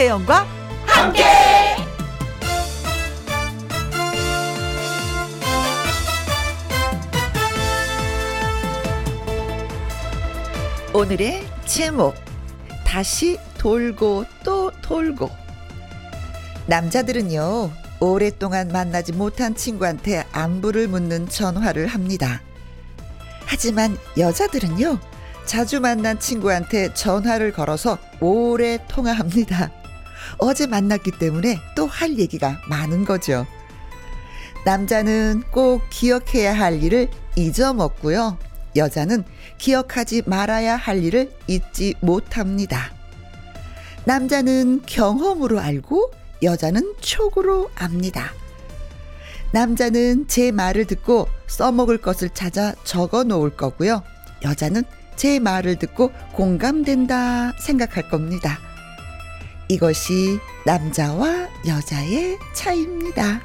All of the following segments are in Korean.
김혜영과 함께. 오늘의 제목 다시 돌고 또 돌고 남자들은요 오랫동안 만나지 못한 친구한테 안부를 묻는 전화를 합니다. 하지만 여자들은요 자주 만난 친구한테 전화를 걸어서 오래 통화합니다. 어제 만났기 때문에 또 할 얘기가 많은 거죠. 남자는 꼭 기억해야 할 일을 잊어먹고요. 여자는 기억하지 말아야 할 일을 잊지 못합니다. 남자는 경험으로 알고 여자는 촉으로 압니다. 남자는 제 말을 듣고 써먹을 것을 찾아 적어 놓을 거고요. 여자는 제 말을 듣고 공감된다 생각할 겁니다. 이것이 남자와 여자의 차이입니다.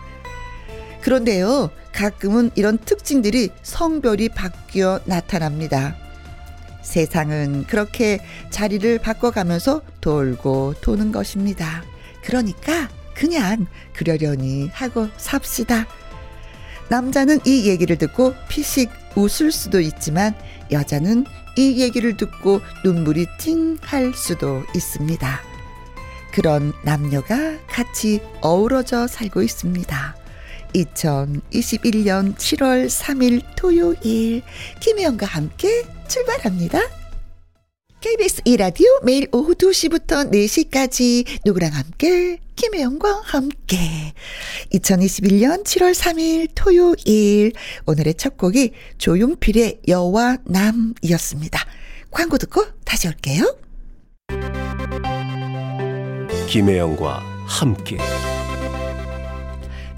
그런데요, 가끔은 이런 특징들이 성별이 바뀌어 나타납니다. 세상은 그렇게 자리를 바꿔가면서 돌고 도는 것입니다. 그러니까 그냥 그러려니 하고 삽시다. 남자는 이 얘기를 듣고 피식 웃을 수도 있지만 여자는 이 얘기를 듣고 눈물이 찡할 수도 있습니다. 그런 남녀가 같이 어우러져 살고 있습니다. 2021년 7월 3일 토요일 김혜영과 함께 출발합니다. KBS 이라디오 매일 오후 2시부터 4시까지 누구랑 함께 김혜영과 함께 2021년 7월 3일 토요일 오늘의 첫 곡이 조용필의 여와 남이었습니다. 광고 듣고 다시 올게요. 김혜영과 함께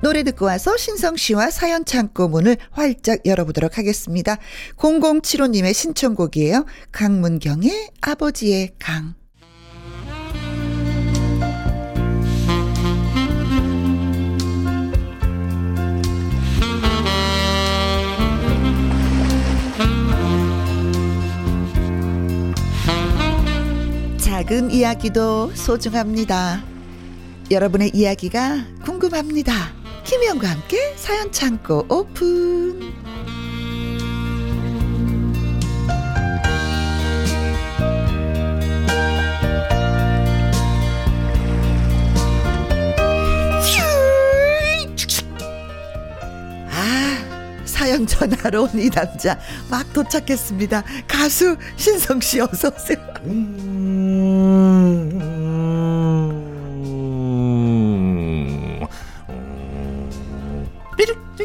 노래 듣고 와서 신성 씨와 사연 창고 문을 활짝 열어보도록 하겠습니다. 0075님의 신청곡이에요. 강문경의 아버지의 강. 작은 이야기도 소중합니다. 여러분의 이야기가 궁금합니다. 김희영과 함께 사연 창고 오픈. 사연 전화로 온 이 남자 막 도착했습니다. 가수 신성 씨 어서 오세요.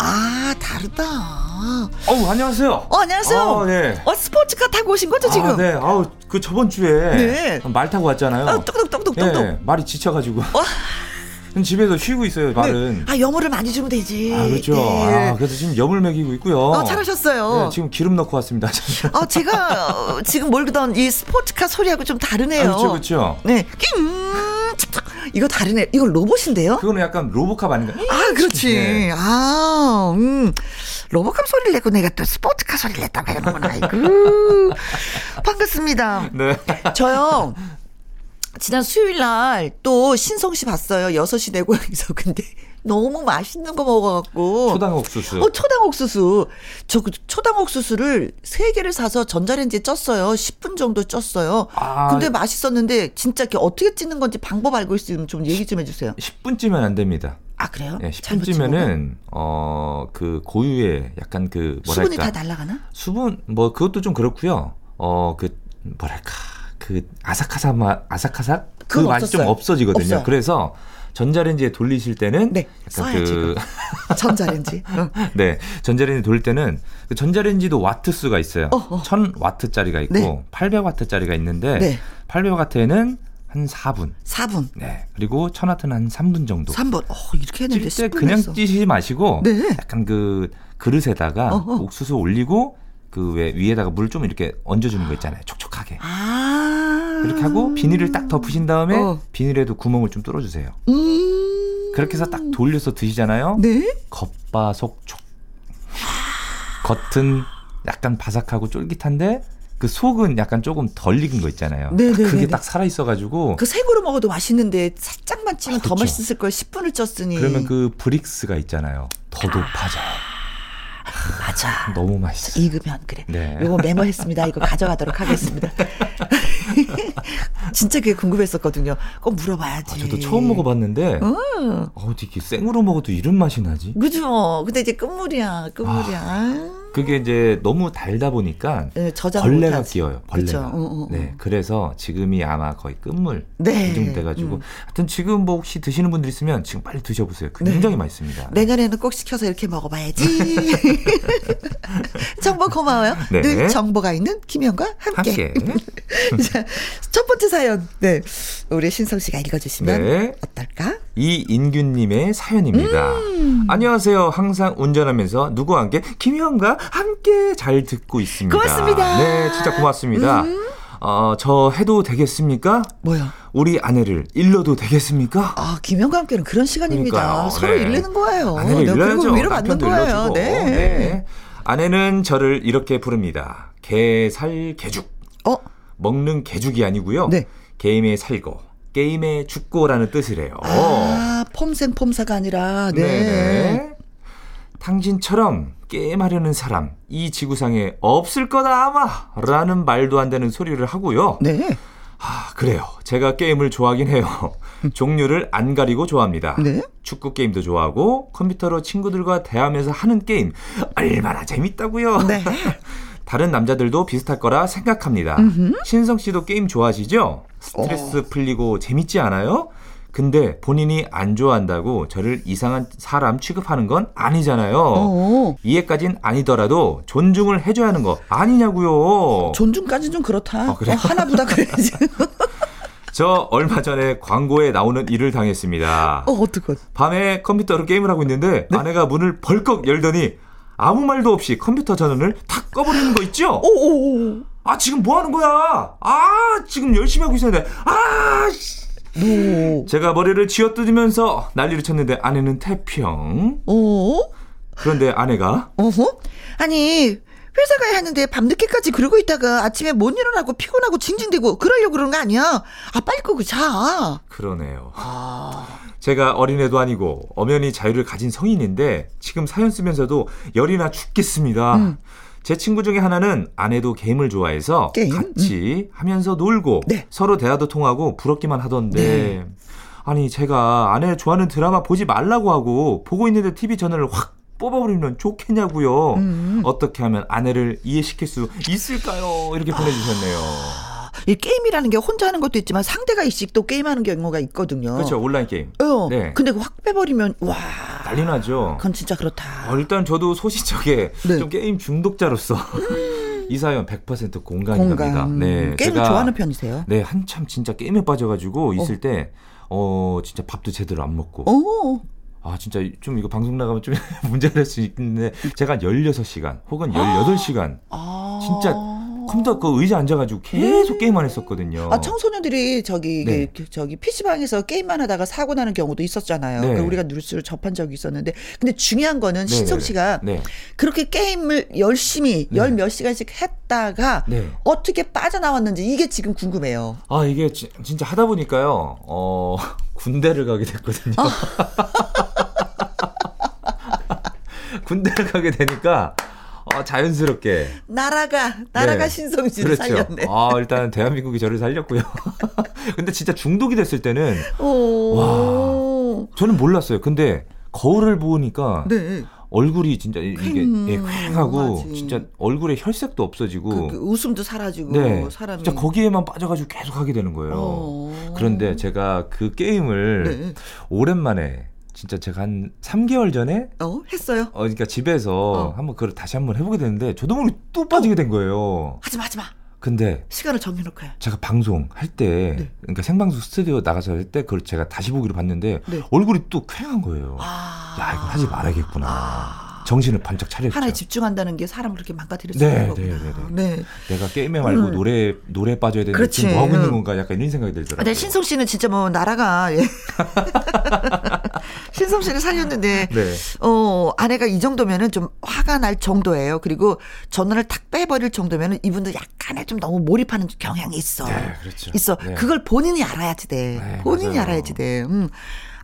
아 다르다. 어우 안녕하세요. 어 안녕하세요. 아, 네. 어 스포츠카 타고 오신 거죠 지금? 아, 네. 아우 그 저번 주에 네. 말 타고 왔잖아요. 어, 뚝뚝뚝뚝뚝뚝. 예, 말이 지쳐가지고. 집에서 쉬고 있어요 말은. 네. 아 여물을 많이 주면 되지. 아 그렇죠. 네. 아, 그래서 지금 염을 먹이고 있고요. 어 잘하셨어요. 네, 지금 기름 넣고 왔습니다. 어 제가 어, 지금 몰던 이 스포츠카 소리하고 좀 다르네요. 아, 그렇죠, 그렇죠. 네. 이거 다르네. 이거 로봇인데요? 그거는 약간 로보캅 아닌가? 아, 그렇지. 네. 아, 음. 로봇캅 소리를 내고 내가 또 스포츠카 소리를 냈다고 해놓구나. 아이고. 반갑습니다. 네. 저요. 지난 수요일 날 또 신성 씨 봤어요. 6시 내 고향에서. 근데 너무 맛있는 거 먹어갖고. 초당 옥수수. 어, 초당 옥수수. 저 그 초당 옥수수를 3개를 사서 전자레인지에 쪘어요. 10분 정도 쪘어요. 아. 근데 맛있었는데 진짜 어떻게 찌는 건지 방법 알고 있으면 좀 얘기 좀 해주세요. 10분 찌면 안 됩니다. 아, 그래요? 네, 잘못 10분 찌면은 어그 고유의 약간 그. 뭐랄까 수분이 다 날아가나? 수분 뭐 그것도 좀 그렇고요. 어그 뭐랄까 그 아삭아삭 맛 아삭아삭 그 맛이 좀 없었어요. 없어지거든요. 없어요. 그래서 전자레인지에 돌리실 때는 네, 약간 써야지, 그 전자레인지. 어. 네, 전자레인지 돌릴 때는 그 전자레인지도 와트 수가 있어요. 어, 어. 1000와트짜리가 있고 네. 800와트짜리가 있는데 네. 800와트에는 한 4분. 4분. 네. 그리고 1000와트는 한 3분 정도. 3분. 어, 이렇게 했는데 찔때 10분 그냥. 찌시지 마시고 네. 약간 그 그릇에다가 어, 어. 옥수수 올리고 그 왜 위에다가 물 좀 이렇게 얹어주는 거 있잖아요. 촉촉하게. 아. 그렇게 하고 비닐을 딱 덮으신 다음에 어. 비닐에도 구멍을 좀 뚫어주세요. 음. 그렇게 해서 딱 돌려서 드시잖아요. 네? 겉바속촉. 겉은 약간 바삭하고 쫄깃한데 그 속은 약간 조금 덜 익은 거 있잖아요. 네네네네. 그게 딱 살아 있어가지고 그 생으로 먹어도 맛있는데 살짝만 찌면 아, 더 그쵸. 맛있을 걸 10분을 쪘으니. 그러면 그 브릭스가 있잖아요. 더 높아져요. 맞아. 너무 맛있어. 익으면 그래. 네. 요거 메모했습니다. 이거 가져가도록 하겠습니다. 진짜 그게 궁금했었거든요. 꼭 물어봐야지. 아, 저도 처음 먹어봤는데 어. 어디 이렇게 생으로 먹어도 이런 맛이 나지? 그죠. 근데 이제 끝물이야. 끝물이야. 아. 그게 이제 너무 달다 보니까 네, 저장 벌레가 못하지. 끼어요. 벌레가. 그쵸. 어, 어, 어. 네, 그래서 지금이 아마 거의 끝물 네. 이 정도 돼가지고 음. 하여튼 지금 뭐 혹시 드시는 분들 있으면 지금 빨리 드셔보세요. 굉장히 맛있습니다. 내년에는 꼭 시켜서 이렇게 먹어봐야지. 정보 고마워요. 네. 늘 정보가 있는 김현과 함께. 함께. 자, 첫 번째 사연. 네. 우리 신성 씨가 읽어주시면 네. 어떨까? 이인균님의 사연입니다. 음. 안녕하세요. 항상 운전하면서 누구와 함께 김희영과 함께 잘 듣고 있습니다. 고맙습니다. 음. 네, 진짜 고맙습니다. 어, 저 해도 되겠습니까? 뭐야? 우리 아내를 일러도 되겠습니까? 아, 김현과 함께는 그런 시간입니다. 그러니까요. 서로 네. 일르는 거예요. 아내를 네, 일러야죠. 위로받는 거예요. 네. 네. 아내는 저를 이렇게 부릅니다. 개살 개죽. 어? 먹는 개죽이 아니고요. 네. 게임에 살고 게임에 죽고라는 뜻이래요. 아, 폼생 폼사가 아니라, 네. 네네. 당신처럼 게임하려는 사람 이 지구상에 없을 거다 아마 라는 말도 안 되는 소리를 하고요. 네. 아, 그래요. 제가 게임을 좋아하긴 해요. 종류를 안 가리고 좋아합니다. 네. 축구 게임도 좋아하고 컴퓨터로 친구들과 대화하면서 하는 게임 얼마나 재밌다고요. 네. 다른 남자들도 비슷할 거라 생각합니다. 신성 씨도 게임 좋아하시죠? 스트레스 어. 풀리고 재밌지 않아요? 근데 본인이 안 좋아한다고 저를 이상한 사람 취급하는 건 아니잖아요. 어. 이해까진 아니더라도 존중을 해줘야 하는 거 아니냐고요. 존중까지는 좀 그렇다. 아, 그래요? 어, 하나보다 그래야지. 저 얼마 전에 광고에 나오는 일을 당했습니다. 어, 어떡해. 밤에 컴퓨터로 게임을 하고 있는데 아내가 문을 벌컥 열더니 아무 말도 없이 컴퓨터 전원을 탁 꺼버리는 거 있죠? 오오오. 아 지금 뭐 하는 거야? 아 지금 열심히 하고 있었는데 아 씨. No. 제가 머리를 쥐어뜯으면서 난리를 쳤는데 아내는 태평 오. 그런데 아내가 어허? 아니, 회사 가야 하는데 밤늦게까지 그러고 있다가 아침에 못 일어나고 피곤하고 징징대고 그러려고 그러는 거 아니야? 아, 빨리 끄고 자. 그러네요 아. 제가 어린애도 아니고 엄연히 자유를 가진 성인인데 지금 사연 쓰면서도 열이 나 죽겠습니다 음. 제 친구 중에 하나는 아내도 게임을 좋아해서 게임? 같이 하면서 놀고 네. 서로 대화도 통하고 부럽기만 하던데 아니 제가 아내 좋아하는 드라마 보지 말라고 하고 보고 있는데 TV 전원을 확 뽑아버리면 좋겠냐고요. 음. 어떻게 하면 아내를 이해시킬 수 있을까요? 이렇게 보내주셨네요. 이 게임이라는 게 혼자 하는 것도 있지만 상대가 있씩 또 게임하는 경우가 있거든요. 그렇죠 온라인 게임 어. 네. 근데 확 빼버리면, 와. 난리 나죠. 그건 진짜 그렇다. 어, 일단 저도 소시적에 네. 좀 게임 중독자로서 이 사연 100% 공감이 갑니다. 공감. 네, 게임을 제가 좋아하는 편이세요? 네 한참 진짜 게임에 빠져가지고 있을 때 어 진짜 밥도 제대로 안 먹고 오. 아 진짜 좀 이거 방송 나가면 좀 문제가 될 수 있는데 제가 한 16시간 혹은 18시간 아. 진짜 컴퓨터 그 의자 앉아가지고 계속 게임만 했었거든요. 아, 청소년들이 저기 네. 그, 저기 PC방에서 게임만 하다가 사고 나는 경우도 있었잖아요. 네. 그 우리가 뉴스를 접한 적이 있었는데 근데 중요한 거는 네, 신성 네, 씨가 네. 그렇게 게임을 열심히 네. 열몇 시간씩 했다가 네. 어떻게 빠져나왔는지 이게 지금 궁금해요. 아 이게 지- 진짜 하다 보니까요. 어 군대를 가게 됐거든요. 군대를 가게 되니까 어, 자연스럽게 나라가 나라가 네. 신성 씨를 그렇죠. 살렸네. 아 일단 대한민국이 저를 살렸고요. 근데 진짜 중독이 됐을 때는 오. 저는 몰랐어요. 근데 거울을 보니까 네. 얼굴이 진짜 이- 이게 퀭, 예. 진짜 얼굴에 혈색도 없어지고 그, 그 웃음도 사라지고 네 사람이 진짜 거기에만 빠져가지고 계속 하게 되는 거예요. 어. 그런데 제가 그 게임을 네. 오랜만에 진짜 제가 한 3개월 전에 어 했어요. 어 그러니까 집에서 어. 한번 그걸 다시 한번 해보게 됐는데 저도 모르게 또 빠지게 된 거예요. 하지 마 하지 마. 근데 시간을 정해놓고 해. 제가 방송 할때 네. 그러니까 생방송 스튜디오 나가서 할 때 그걸 제가 다시 보기로 봤는데 네. 얼굴이 또 쾌한 거예요. 아. 야 이거 하지 말아야겠구나. 아. 정신을 번쩍 차렸죠. 하나에 집중한다는 게 사람을 그렇게 망가뜨릴 수 네, 있는 거구나. 네, 네. 내가 게임에 말고 음. 노래 노래 빠져야 되는데 그렇지. 지금 뭐 하고 있는 음. 건가 약간 이런 생각이 들더라고요. 근데 신성 씨는 진짜 뭐 나라가 예. 신성 씨를 살렸는데 네. 어 아내가 이 정도면은 좀 화가 날 정도예요. 그리고 전원을 탁 빼버릴 정도면은 이분도 약간의 좀 너무 몰입하는 경향이 있어. 네, 그렇죠. 있어. 네. 그걸 본인이 알아야지 돼. 네, 본인이 맞아요. 알아야지 돼. 음.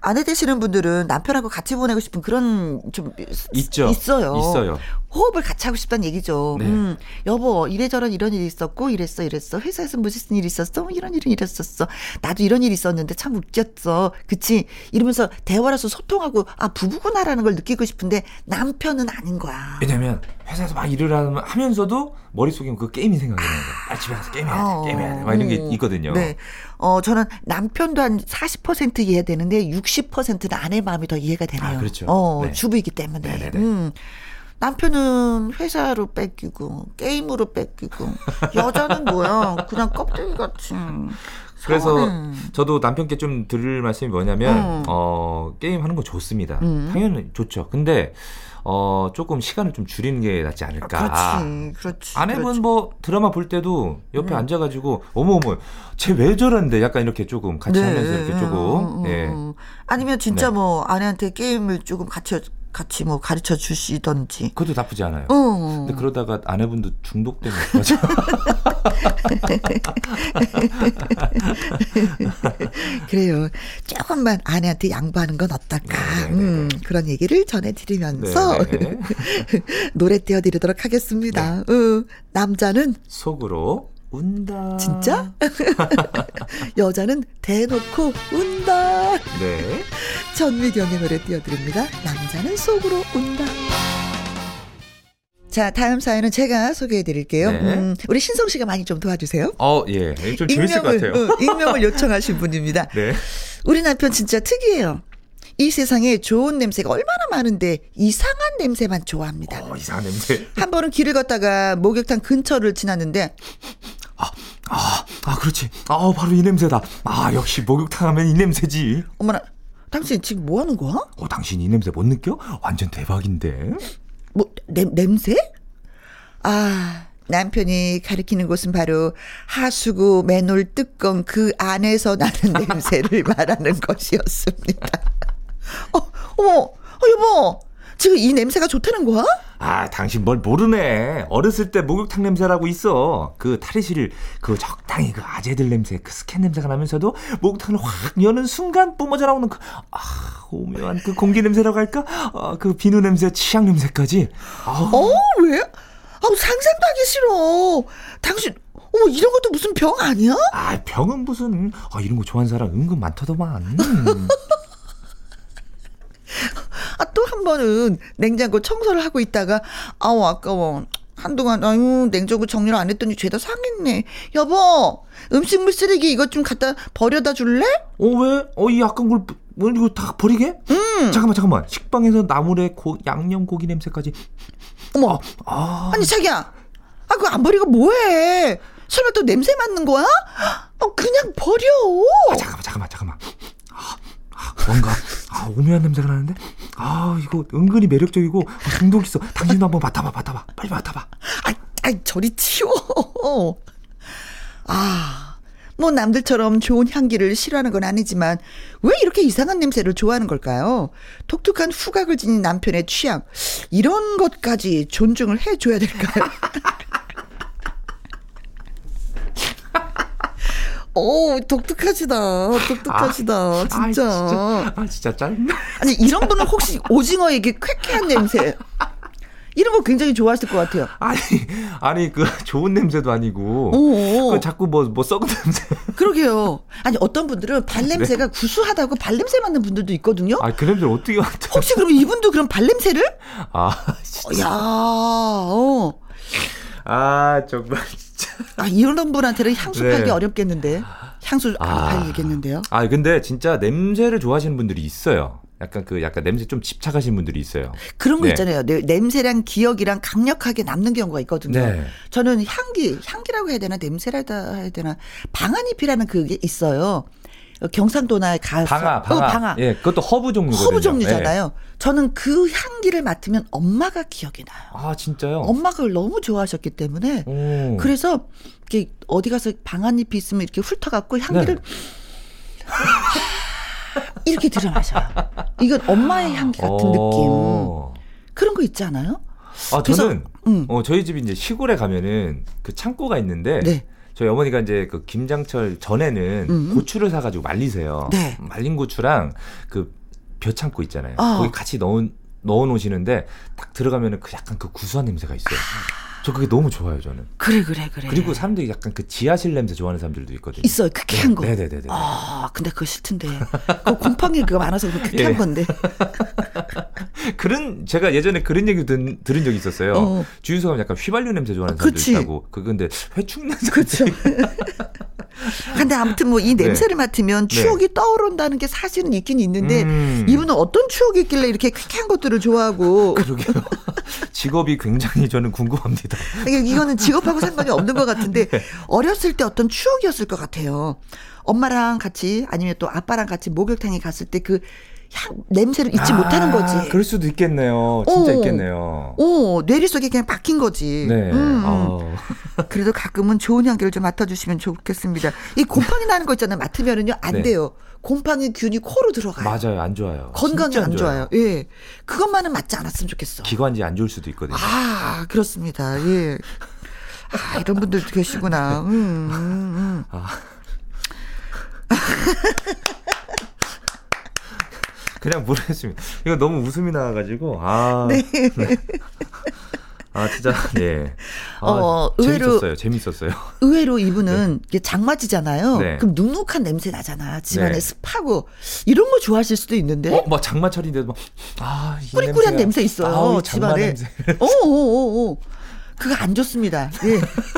아내 되시는 분들은 남편하고 같이 보내고 싶은 그런 좀 있죠. 있어요. 있어요. 호흡을 같이 하고 싶다는 얘기죠. 네. 음, 여보, 이래저런 이런 일이 있었고, 이랬어, 이랬어. 회사에서 무슨 일이 있었어? 이런 일은 이랬었어. 나도 이런 일이 있었는데 참 웃겼어. 그치? 이러면서 대화라서 소통하고, 아, 부부구나라는 걸 느끼고 싶은데, 남편은 아닌 거야. 왜냐면 회사에서 막 일을 하면- 하면서도 머릿속에 그 게임이 생각이 나는 거예요. 아, 집에 가서 게임해야 어, 돼, 게임해야 돼. 막 이런 게 음. 있거든요. 네. 어, 저는 남편도 한 40% 이해되는데 60%는 아내 마음이 더 이해가 되네요. 아, 그렇죠. 어, 네. 주부이기 때문에. 네네네. 음. 남편은 회사로 뺏기고 게임으로 뺏기고 여자는 뭐야 그냥 껍데기 같이 그래서. 저도 남편께 좀 드릴 말씀이 뭐냐면 음. 어 게임 하는 거 좋습니다. 음. 당연히 좋죠. 근데 어 조금 시간을 좀 줄이는 게 낫지 않을까. 그렇지 그렇지 아내분 그렇지. 뭐 드라마 볼 때도 옆에 음. 앉아가지고 어머 어머 쟤 왜 저런데 약간 이렇게 조금 같이 하면서 이렇게 음, 조금 음, 예 음. 아니면 진짜 네. 뭐 아내한테 게임을 조금 같이 같이 뭐 가르쳐 주시던지 그것도 나쁘지 않아요. 어. 근데 그러다가 아내분도 중독되면 어떡하죠? 그래요. 조금만 아내한테 양보하는 건 어떨까. 네, 네, 음, 그런 얘기를 전해드리면서 네, 네. 노래 띄워드리도록 하겠습니다. 어, 남자는 속으로 운다. 진짜? 여자는 대놓고 운다. 네. 전미경의 노래 띄워드립니다. 남자는 속으로 운다. 자, 다음 사연은 제가 소개해 드릴게요. 네. 음, 우리 신성 씨가 많이 좀 도와주세요. 어, 예. 좀 재밌을 것 같아요. 어, 익명을 요청하신 분입니다. 네. 우리 남편 진짜 특이해요. 이 세상에 좋은 냄새가 얼마나 많은데 이상한 냄새만 좋아합니다. 어, 이상한 냄새. 한 번은 길을 걷다가 목욕탕 근처를 지났는데 아, 아, 그렇지. 아, 바로 이 냄새다. 아, 역시 목욕탕 하면 이 냄새지. 어머나 당신 지금 뭐 하는 거야? 어, 당신 이 냄새 못 느껴? 완전 대박인데. 뭐 냄, 냄새? 아 남편이 가리키는 곳은 바로 하수구 맨홀 뚜껑 그 안에서 나는 냄새를 말하는 것이었습니다. 어, 어머, 어, 여보, 지금 이 냄새가 좋다는 거야? 아, 당신 뭘 모르네. 어렸을 때 목욕탕 냄새라고 있어. 그 탈의실, 그 적당히 그 아재들 냄새, 그 스캔 냄새가 나면서도 목욕탕을 확 여는 순간 뿜어져 나오는 그, 아, 오묘한 그 공기 냄새라고 할까? 아, 그 비누 냄새, 치약 냄새까지. 아, 어, 왜? 아우, 상상도 하기 싫어. 당신, 어머, 이런 것도 무슨 병 아니야? 아, 병은 무슨, 아, 이런 거 좋아하는 사람 은근 많더더만. 아, 또 한 번은 냉장고 청소를 하고 있다가, 아우, 아까워. 한동안, 아유, 냉장고 정리를 안 했더니 죄다 상했네. 여보, 음식물 쓰레기 이것 좀 갖다 버려다 줄래? 어, 왜? 어, 이 약간 걸, 뭐, 이거 다 버리게? 음. 잠깐만, 잠깐만. 식빵에서 나물에 고, 양념 고기 냄새까지. 어머, 아, 아니, 자기야. 아, 그거 안 버리고 뭐해? 설마 또 냄새 맡는 거야? 어, 그냥 버려. 아, 잠깐만, 잠깐만, 잠깐만. 아, 아, 뭔가, 아, 오묘한 냄새가 나는데? 아, 이거 은근히 매력적이고, 아, 중독 있어. 당신도 한번 맡아봐, 맡아봐. 빨리 맡아봐. 아, 아, 저리 치워. 아, 뭐 남들처럼 좋은 향기를 싫어하는 건 아니지만 왜 이렇게 이상한 냄새를 좋아하는 걸까요? 독특한 후각을 지닌 남편의 취향 이런 것까지 존중을 해줘야 될까요? 오, 독특하시다. 독특하시다. 진짜. 아, 진짜, 아, 진짜 짜증나. 아니, 이런 분은 혹시 오징어에게 쾌쾌한 냄새. 이런 거 굉장히 좋아하실 것 같아요. 아니, 아니, 그, 좋은 냄새도 아니고. 오. 그 자꾸 뭐, 뭐 썩은 냄새. 그러게요. 아니 어떤 분들은 발 냄새가 구수하다고 발 냄새 맡는 분들도 있거든요. 아, 그 냄새를 어떻게 맡아? 혹시 그럼 이분도 그럼 발 냄새를? 아, 어, 진짜. 야, 어. 아, 정말. 아 이런 분한테는 향수 네. 팔기 어렵겠는데. 향수 안 아. 팔리겠는데요. 아, 근데 진짜 냄새를 좋아하시는 분들이 있어요. 약간 그, 약간 냄새 좀 집착하시는 분들이 있어요. 그런 거 네. 있잖아요. 네, 냄새랑 기억이랑 강력하게 남는 경우가 있거든요. 네. 저는 향기, 향기라고 해야 되나 냄새라고 해야 되나 방아잎이라는 그게 있어요. 어, 경상도나 가서 방아, 방아. 어, 방아. 예, 그것도 허브 종류거든요. 허브 종류잖아요. 예. 저는 그 향기를 맡으면 엄마가 기억이 나요. 아, 진짜요? 엄마가 그걸 너무 좋아하셨기 때문에 오. 그래서 이렇게 어디 가서 방아잎이 있으면 이렇게 훑어 갖고 향기를 네. 이렇게 들여 마셔요. 이건 엄마의 향기 같은 어. 느낌. 그런 거 있지 않아요? 아, 그래서- 저는 음. 어, 저희 집이 이제 시골에 가면은 그 창고가 있는데 네. 저희 어머니가 이제 그 김장철 전에는 음. 고추를 사가지고 말리세요. 네. 말린 고추랑 그 벼창고 있잖아요. 어. 거기 같이 넣어 넣어 놓으시는데 딱 들어가면은 그 약간 그 구수한 냄새가 있어요. 저 그게 너무 좋아요, 저는. 그래 그래 그래. 그리고 사람들이 약간 그 지하실 냄새 좋아하는 사람들도 있거든요. 있어요. 크게 한 거. 네네네네. 아, 근데 그거 싫던데. 그 곰팡이 그거 많아서 그거 크게 예. 한 건데. 그런 제가 예전에 그런 얘기 든, 들은 적이 있었어요. 어. 주유소 가면 약간 휘발유 냄새 좋아하는 사람들 그치. 있다고. 그 근데 회충 냄새. 그렇죠. 근데 아무튼 뭐 이 냄새를 맡으면 네. 추억이 떠오른다는 게 사실은 있긴 있는데 음. 이분은 어떤 추억이 있길래 이렇게 쾌쾌한 것들을 좋아하고 그러게요. 직업이 굉장히 저는 궁금합니다. 이게 이거는 직업하고 상관이 없는 것 같은데 네. 어렸을 때 어떤 추억이었을 것 같아요. 엄마랑 같이 아니면 또 아빠랑 같이 목욕탕에 갔을 때 그 향 냄새를 잊지 못하는 거지. 아, 그럴 수도 있겠네요. 진짜 어. 있겠네요. 오, 뇌리 속에 그냥 박힌 거지. 네. 음, 음. 어. 그래도 가끔은 좋은 향기를 좀 맡아주시면 좋겠습니다. 이 곰팡이 나는 거 있잖아요. 맡으면은요, 안 네. 돼요. 곰팡이 균이 코로 들어가요. 맞아요. 안 좋아요. 건강에 진짜 안 좋아요. 예. 그것만은 맞지 않았으면 좋겠어. 기관지 안 좋을 수도 있거든요. 아, 그렇습니다. 예. 아, 이런 분들도 계시구나. 음, 음, 음. 그냥 모르겠습니다. 이거 너무 웃음이 나와가지고 아, 네. 아 진짜 예. 아, 어, 의외로- 재밌었어요. 재밌었어요. 의외로 이분은 이게 장마지잖아요. 네. 그럼 눅눅한 냄새 나잖아. 집안에 네. 습하고. 이런 거 좋아하실 수도 있는데. 어, 막 장마철인데도 막 아, 이 네? 꾸리꾸리한 냄새가- 냄새 있어요. 장마 집안에. 냄새. 오오오오. 그거 안 좋습니다. 예.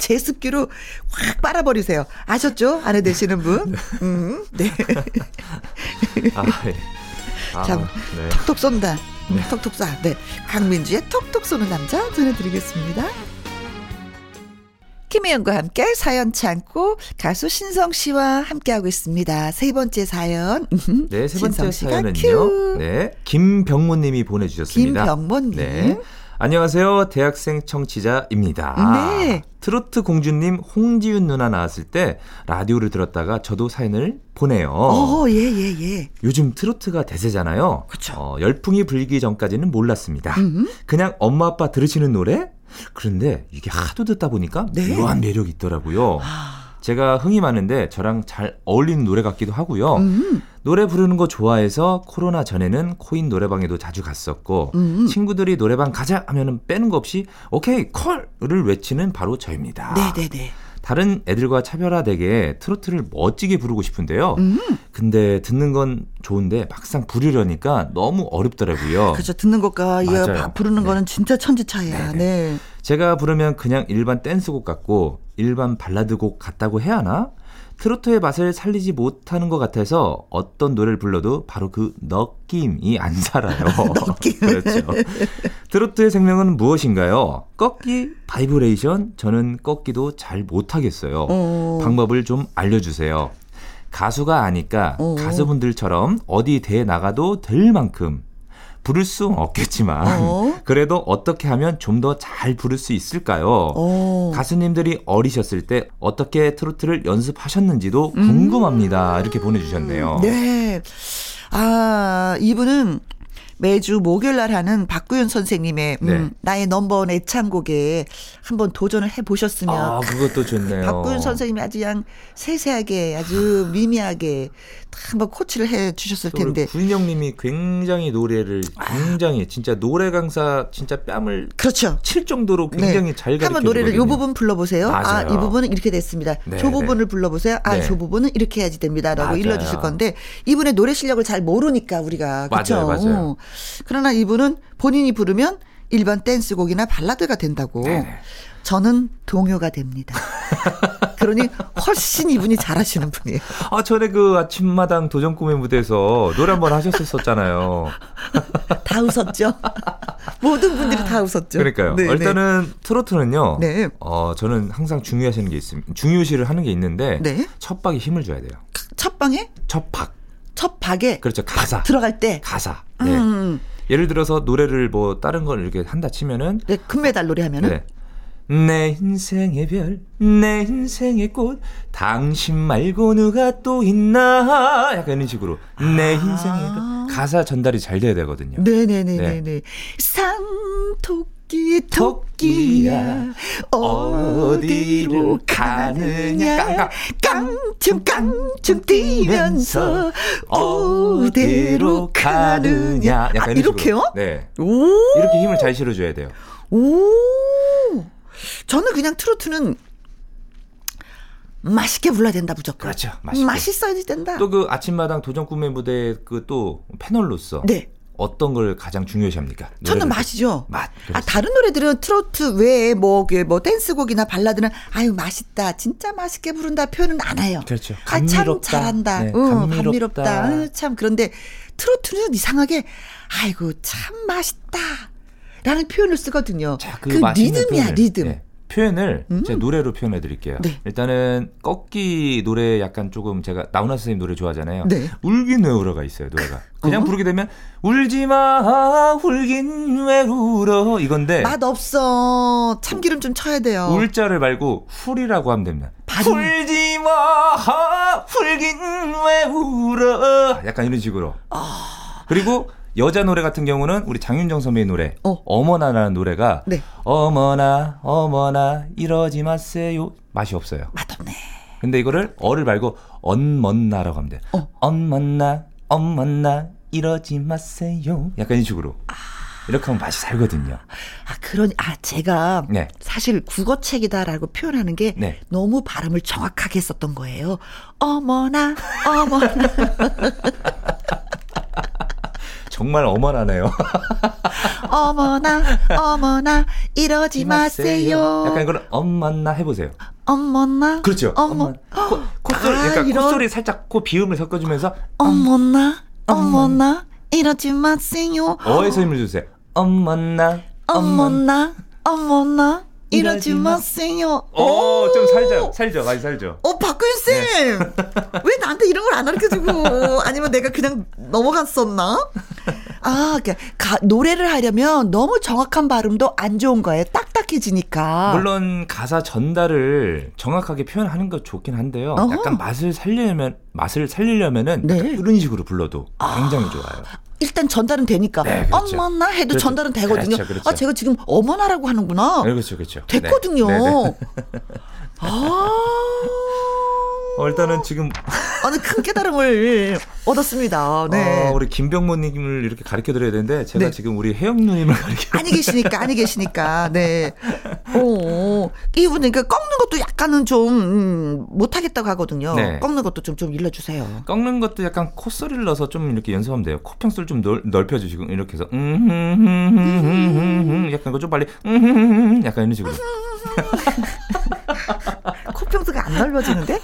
제습기로 확 빨아버리세요. 아셨죠? 아내 되시는 분? 음, 네. 아, 예. 아, 참, 네. 톡톡 쏜다. 음, 톡톡 쏴. 네. 강민주의 톡톡 쏘는 남자 전해드리겠습니다. 김혜영과 함께 사연 참고 가수 신성 씨와 함께하고 있습니다. 세 번째 사연. 네, 세 번째 사연은요. 큐. 네, 김병모 님이 보내주셨습니다. 김병모 님. 네. 안녕하세요. 대학생 청취자입니다. 네. 트로트 공주님 홍지윤 누나 나왔을 때 라디오를 들었다가 저도 사연을 보내요. 어, 예, 예, 예. 요즘 트로트가 대세잖아요. 그쵸. 어, 열풍이 불기 전까지는 몰랐습니다. 음. 그냥 엄마 아빠 들으시는 노래? 그런데 이게 하도 듣다 보니까 네. 묘한 매력이 있더라고요. 아, 제가 흥이 많은데 저랑 잘 어울리는 노래 같기도 하고요. 음. 노래 부르는 거 좋아해서 코로나 전에는 코인 노래방에도 자주 갔었고 음. 친구들이 노래방 가자 하면은 빼는 거 없이 오케이 콜을 외치는 바로 저입니다. 네네네. 다른 애들과 차별화되게 트로트를 멋지게 부르고 싶은데요. 음. 근데 듣는 건 좋은데 막상 부르려니까 너무 어렵더라고요. 그렇죠. 듣는 것과. 바- 부르는 네. 거는 진짜 천지 차이야. 네네. 네. 제가 부르면 그냥 일반 댄스곡 같고 일반 발라드 곡 같다고 해야 하나? 트로트의 맛을 살리지 못하는 것 같아서 어떤 노래를 불러도 바로 그 느낌이 안 살아요. 느낌. 그렇죠. 트로트의 생명은 무엇인가요? 꺾기, 바이브레이션? 저는 꺾기도 잘 못하겠어요. 어. 방법을 좀 알려주세요. 가수가 아니까 어. 가수분들처럼 어디 대회 나가도 될 만큼 부를 수 없겠지만 어. 그래도 어떻게 하면 좀 더 잘 부를 수 있을까요? 어. 가수님들이 어리셨을 때 어떻게 트로트를 연습하셨는지도 음. 궁금합니다. 이렇게 보내주셨네요. 네. 아, 이분은 매주 목요일 날 하는 박구윤 선생님의 음, 네. 나의 넘버원 애창곡에 한번 도전을 해 보셨으면 아, 그것도 좋네요. 박구윤 선생님이 아주 그냥 세세하게 아주 미미하게 다 한번 코치를 해 주셨을 텐데 구인영 님이 굉장히 노래를 굉장히 진짜 노래 강사 진짜 뺨을 그렇죠. 칠 정도로 굉장히 네. 잘 가르쳐 한번 노래를 이 부분 불러 보세요. 아, 맞아요. 이 부분은 이렇게 됐습니다. 네, 저 부분을 불러 보세요. 아, 네. 저 부분은 이렇게 해야지 됩니다라고 맞아요. 일러 주실 건데 이분의 노래 실력을 잘 모르니까 우리가 그렇죠. 맞아요, 맞아요. 그러나 이분은 본인이 부르면 일반 댄스곡이나 발라드가 된다고. 네네. 저는 동요가 됩니다. 그러니 훨씬 이분이 잘하시는 분이에요. 아, 전에 그 아침마당 도전 꿈의 무대에서 노래 한 번 하셨었잖아요. 다 웃었죠. 모든 분들이 다 웃었죠. 그러니까요. 네, 네. 일단은 트로트는요. 네. 어, 저는 항상 중요하시는 게 있습니다. 중요시를 하는 게 있는데 네. 첫 박에 힘을 줘야 돼요. 첫 방에 첫 박. 첫 박에 그렇죠. 가사. 들어갈 때 가사. 네. 음, 예를 들어서 노래를 뭐 다른 걸 이렇게 한다 치면은 네, 금메달 노래 하면은 네. 내 인생의 별, 내 인생의 꽃, 당신 말고 누가 또 있나? 약간 이런 식으로. 내 인생의 별. 가사 전달이 잘 돼야 되거든요. 네네네네네. 산토끼, 토끼야, 어디로 가느냐. 깡충, 깡충 뛰면서, 어디로 가느냐. 아, 약간 이런 이렇게요? 네. 오! 이렇게 힘을 잘 실어줘야 돼요. 오! 저는 그냥 트로트는 맛있게 불러야 된다, 무조건. 그렇죠. 맛있게. 맛있어야 된다. 또 그 아침마당 도전 꿈의 무대 그 또 패널로서 네. 어떤 걸 가장 중요시합니까? 저는 맛이죠. 맛. 아. 다른 노래들은 트로트 외에 뭐, 그 뭐, 댄스곡이나 발라드는, 아유, 맛있다. 진짜 맛있게 부른다. 표현은 안 해요. 그렇죠. 아, 참. 잘한다. 네, 응, 감미롭다. 감미롭다. 응, 참. 그런데 트로트는 이상하게, 아이고, 참 맛있다. 라는 표현을 쓰거든요. 자, 그, 그 리듬이야, 표현을, 리듬. 네, 표현을 음. 제가 노래로 표현해 드릴게요. 네. 일단은 꺾기 노래 약간 조금 제가 나훈아 선생님 노래 좋아하잖아요. 네. 울긴 왜 울어가 있어요, 노래가. 그냥 어? 부르게 되면 울지 마, 울긴 왜 울어 이건데 맛 없어. 참기름 좀 쳐야 돼요. 울자를 말고 훌이라고 하면 됩니다. 발음. 울지 마, 울긴 왜 울어. 약간 이런 식으로. 아. 그리고 여자 노래 같은 경우는 우리 장윤정 선배의 노래 어. 어. 머나라는 노래가 네. 어머나 어머나 이러지 마세요 맛이 없어요. 맛없네. 근데 이거를 어를 말고 언먼나라고 하면 돼. 어. 언먼나 엄먼나 이러지 마세요. 약간 이런 식으로. 이렇게 하면 맛이 살거든요. 아, 그런, 아, 제가 네. 사실 국어책이다라고 표현하는 게 네. 너무 발음을 정확하게 썼던 거예요. 어머나, 어머나. 정말 어머나네요. 어머나, 어머나, 이러지 마세요. 약간 이걸 엄만나 해보세요. 어머나. 그렇죠. 어머. 코, 콧소리, 아, 약간 이런. 콧소리 살짝 코 비음을 섞어주면서 어머나, 어머나, 이러지 마세요. 어에서 힘을 주세요. 엄만나, 어머나, 어머나, 이러지 마- 마세요. 오, 좀 살죠. 살죠. 많이 살죠. 어, 박구윤 쌤! 네. 왜 나한테 이런 걸 안 가르쳐 주고, 아니면 내가 그냥 넘어갔었나? 아, 그러니까 가, 노래를 하려면 너무 정확한 발음도 안 좋은 거예요. 딱딱해지니까. 물론 가사 전달을 정확하게 표현하는 거 좋긴 한데요. 어허. 약간 맛을 살리려면 맛을 살리려면은 네. 이런 식으로 불러도 굉장히 좋아요. 일단 전달은 되니까. 네, 그렇죠. 어머나 해도 그렇죠. 전달은 되거든요. 그렇죠, 그렇죠. 아, 제가 지금 어머나라고 하는구나. 네, 그렇죠, 그렇죠. 됐거든요. 네, 네, 네. 아. 어, 일단은 지금 어느 큰 깨달음을 얻었습니다. 네. 어, 우리 김병모님을 이렇게 가르쳐 드려야 되는데 제가 네. 지금 우리 혜영 누님을 가르쳐. 아니 계시니까, 아니 계시니까, 네. 오, 이분은 그 꺾는 것도 약간은 좀, 음, 못하겠다고 하거든요. 네. 꺾는 것도 좀, 좀 일러주세요. 꺾는 것도 약간 콧소리를 넣어서 좀 이렇게 연습하면 돼요. 코평수를 좀 넓, 넓혀주시고 이렇게 해서 음, 음, 음, 음, 음, 음, 약간 이거 좀 빨리 음, 음, 음, 약간 이런 식으로. 코평수가 안 넓어지는데?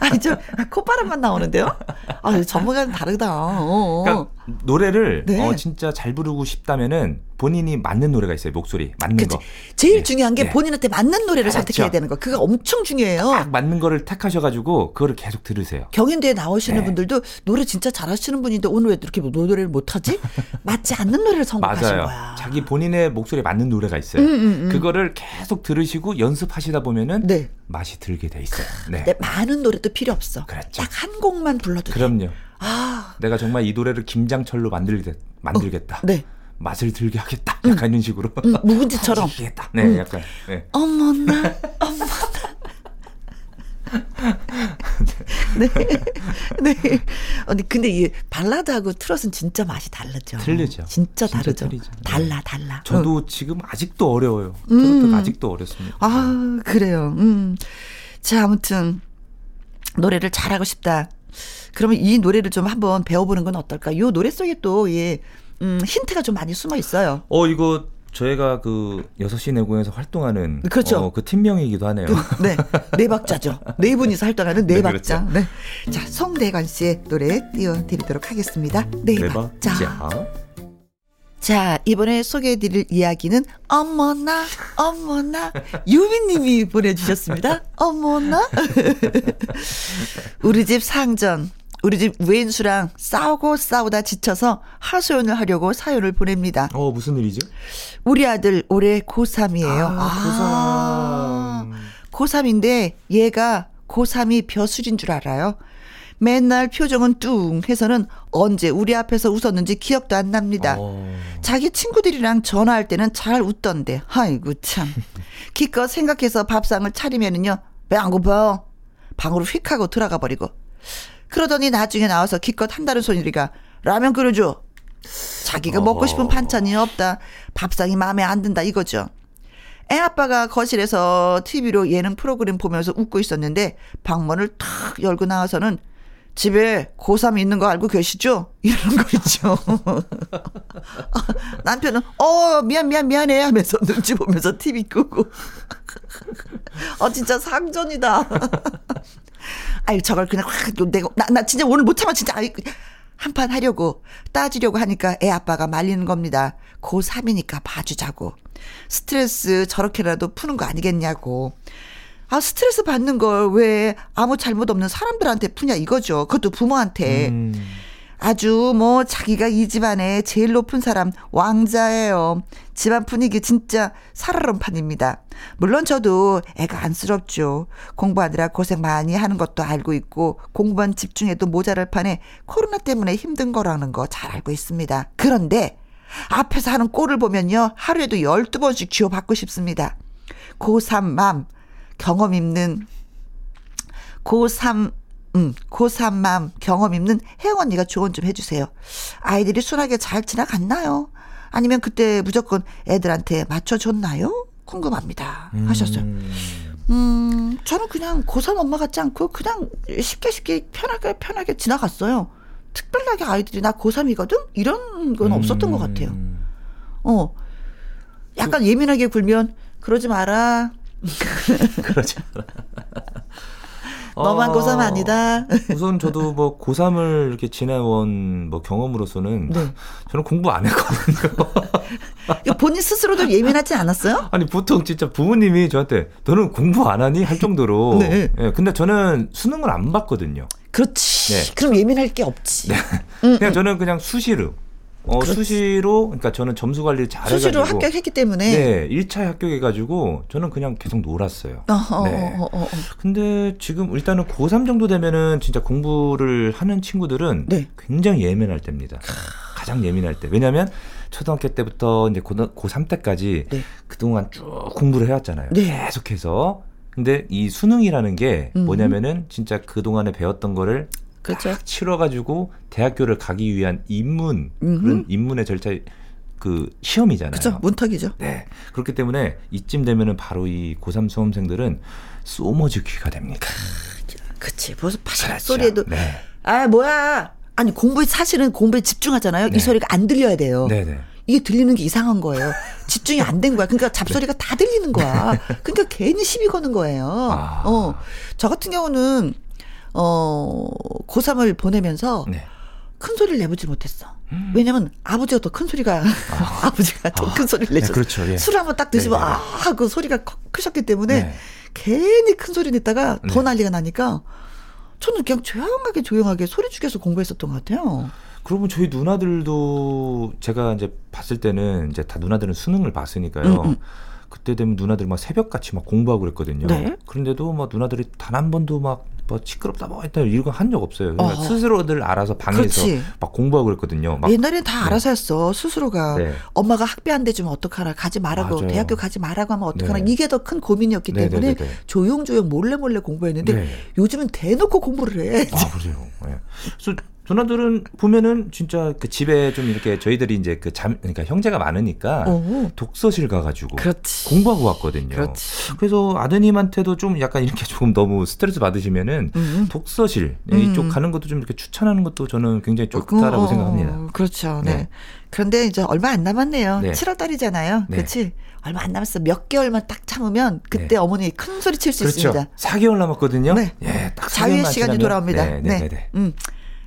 아니, 저, 콧바람만 나오는데요? 아, 전문가는 다르다. 어, 어. 그러니까 노래를 네. 어, 진짜 잘 부르고 싶다면은 본인이 맞는 노래가 있어요. 목소리 맞는 그치. 거. 제일 네. 중요한 게 네. 본인한테 맞는 노래를 그렇죠. 선택해야 되는 거. 그거 엄청 중요해요. 딱 맞는 거를 택하셔가지고 그거를 계속 들으세요. 경연대회 나오시는 네. 분들도 노래 진짜 잘하시는 분인데 오늘 왜 이렇게 노래를 못하지? 맞지 않는 노래를 선곡하신 맞아요. 거야. 자기 본인의 목소리에 맞는 노래가 있어요. 음, 음, 음. 그거를 계속 들으시고 연습하시다 보면은 네. 맛이 들게 돼 있어요. 네. 네, 많은 노래도 필요 없어. 그렇죠. 딱 한 곡만 불러도 돼. 그럼요. 아, 내가 정말 이 노래를 김장철로 만들겠, 만들겠다. 네. 맛을 들게 하겠다. 약간 이런 식으로. 음, 묵은지처럼. 하겠다. 네, 음. 약간. 네. 어머나, 어머나. 네. 네. 아니, 근데 이 발라드하고 트롯은 진짜 맛이 다르죠. 틀리죠. 진짜 진짜 다르죠. 틀리죠. 네. 달라, 달라. 응. 저도 지금 아직도 어려워요. 음. 트로트가 아직도 어렵습니다. 아, 그래요. 음. 자, 아무튼 노래를 잘하고 싶다. 그러면 이 노래를 좀 한번 배워보는 건 어떨까? 이 노래 속에 또 예, 음, 힌트가 좀 많이 숨어 있어요. 어, 이거 저희가 그 6시 내공에서 활동하는 그렇죠. 어, 그 팀명이기도 하네요. 네, 네 박자죠. 네 분이서 활동하는 네 네, 박자. 그렇죠. 네. 자, 송대관 씨의 노래 띄워 드리도록 하겠습니다. 네, 네 박자. 박자. 자, 이번에 소개해 드릴 이야기는 어머나, 어머나, 유미님이 보내 주셨습니다. 어머나. 우리 집 상전. 우리 집 왼수랑 싸우고 싸우다 지쳐서 하소연을 하려고 사연을 보냅니다. 어, 무슨 일이죠? 우리 아들 올해 고3이에요. 아, 고3인데 얘가 고3이 벼슬인 줄 알아요. 맨날 표정은 뚱 해서는 언제 우리 앞에서 웃었는지 기억도 안 납니다. 어. 자기 친구들이랑 전화할 때는 잘 웃던데. 아이고 참. 기껏 생각해서 밥상을 차리면은요. 배안 고파. 방으로 휙 하고 들어가 버리고. 그러더니 나중에 나와서 기껏 한다는 소리가 라면 끓여줘. 자기가 먹고 싶은 반찬이 없다. 밥상이 마음에 안 든다 이거죠. 애 아빠가 거실에서 TV로 예능 프로그램 보면서 웃고 있었는데 방문을 탁 열고 나와서는 집에 고3 있는 거 알고 계시죠? 이런 거 있죠. 남편은 어 미안 미안 미안해 하면서 눈치 보면서 TV 끄고 어 진짜 상전이다. 아유 저걸 그냥 확 내가 나, 나 진짜 오늘 못 참아 진짜 아이 한판 하려고 따지려고 하니까 애 아빠가 말리는 겁니다. 고3이니까 봐주자고. 스트레스 저렇게라도 푸는 거 아니겠냐고. 아, 스트레스 받는 걸 왜 아무 잘못 없는 사람들한테 푸냐 이거죠. 그것도 부모한테. 음. 아주 뭐 자기가 이 집안에 제일 높은 사람 왕자예요. 집안 분위기 진짜 살얼음판입니다. 물론 저도 애가 안쓰럽죠. 공부하느라 고생 많이 하는 것도 알고 있고 공부만 집중해도 모자랄 판에 코로나 때문에 힘든 거라는 거 잘 알고 있습니다. 그런데 앞에서 하는 꼴을 보면요. 하루에도 12번씩 쥐어받고 싶습니다. 고3 맘 경험 있는 고3 음, 고3 맘 경험 있는 혜영 언니가 조언 좀 해주세요. 아이들이 순하게 잘 지나갔나요? 아니면 그때 무조건 애들한테 맞춰줬나요? 궁금합니다. 하셨어요. 음, 저는 그냥 고3 엄마 같지 않고 그냥 쉽게 쉽게 편하게 편하게 지나갔어요. 특별하게 아이들이 나 고3이거든? 이런 건 없었던 것 같아요. 음. 어. 약간 예민하게 굴면 그러지 마라. 그러지. 너만 고3 아니다. 우선 저도 뭐 고3을 이렇게 지내온 뭐 경험으로서는 네. 저는 공부 안 했거든요. 본인 스스로도 예민하지 않았어요? 아니 보통 진짜 부모님이 저한테 너는 공부 안 하니 할 정도로. 네. 예, 근데 저는 수능을 안 봤거든요. 그렇지. 네. 그럼 예민할 게 없지. 그냥 저는 그냥 수시로. 어, 수시로 그러니까 저는 점수 관리를 잘 수시로 해가지고 합격했기 때문에. 네, 1차 합격해가지고 저는 그냥 계속 놀았어요. 어허, 네. 어허, 어허. 근데 지금 일단은 고3 정도 되면은 진짜 공부를 하는 친구들은 네. 굉장히 예민할 때입니다. 가장 예민할 때. 왜냐면 초등학교 때부터 이제 고3 때까지 네. 그동안 쭉 공부를 해왔잖아요. 네. 계속해서. 근데 이 수능이라는 게 음. 뭐냐면은 진짜 그동안에 배웠던 거를 그렇죠. 딱 치러가지고 대학교를 가기 위한 입문, 음흠. 그런 입문의 절차, 그 시험이잖아요. 그렇죠. 문턱이죠. 네. 그렇기 때문에 이쯤 되면은 바로 이 고3 수험생들은 소머즈 귀가 됩니다. 그치. 벌써 파삭 그렇죠. 소리에도. 네. 아, 뭐야. 아니, 공부에, 사실은 공부에 집중하잖아요. 네. 이 소리가 안 들려야 돼요. 네네. 이게 들리는 게 이상한 거예요. 집중이 안 된 거야. 그러니까 잡소리가 다 들리는 거야. 그러니까 괜히 시비 거는 거예요. 아. 어. 저 같은 경우는, 어, 고3을 보내면서 네. 큰 소리를 내보지 못했어. 왜냐면 아버지가 더 큰 소리가, 아. 버지가 더 큰 소리를 네, 내셨어. 그렇죠. 예. 술 한번 딱 드시면, 네, 네, 네. 아, 하고 소리가 커- 크셨기 때문에 네. 괜히 큰 소리 냈다가 더 네. 난리가 나니까 저는 그냥 조용하게 조용하게 소리 죽여서 공부했었던 것 같아요. 그러면 저희 누나들도 제가 이제 봤을 때는 이제 다 누나들은 수능을 봤으니까요. 음, 음. 그때 되면 누나들 막 새벽같이 막 공부하고 그랬거든요. 네. 그런데도 막 누나들이 단 한 번도 막 뭐 시끄럽다 뭐 했다 이런 거 한 적 없어요. 그러니까 어허. 스스로들 알아서 방에서 그렇지. 막 공부하고 그랬거든요. 막 옛날엔 다 네. 알아서 했어. 스스로가. 네. 엄마가 학비 안 대주면 어떡하나. 가지 말라고. 맞아요. 대학교 가지 말라고 하면 어떡하나. 네. 이게 더 큰 고민이었기 네, 때문에 네, 네, 네. 조용조용 몰래 몰래 공부했는데 네. 요즘은 대놓고 공부를 해. 아 그래요. 예. 그래서 누나들은 보면은 진짜 그 집에 좀 이렇게 저희들이 이제 그 잠 그러니까 형제가 많으니까 어. 독서실 가가지고 그렇지. 공부하고 왔거든요. 그렇지. 그래서 아드님한테도 좀 약간 이렇게 조금 너무 스트레스 받으시면은 음. 독서실 예, 음. 이쪽 가는 것도 좀 이렇게 추천하는 것도 저는 굉장히 좋다라고 어, 생각합니다. 그렇죠. 네. 네. 그런데 이제 얼마 안 남았네요. 네. 7월 달이잖아요. 네. 그렇지? 얼마 안 남았어. 몇 개월만 딱 참으면 그때 네. 어머니 큰 소리 칠수 그렇죠. 있습니다. 4개월 남았거든요. 네. 예, 딱 자유의 4개월만 시간이 돌아옵니다. 네, 네, 네. 네. 음.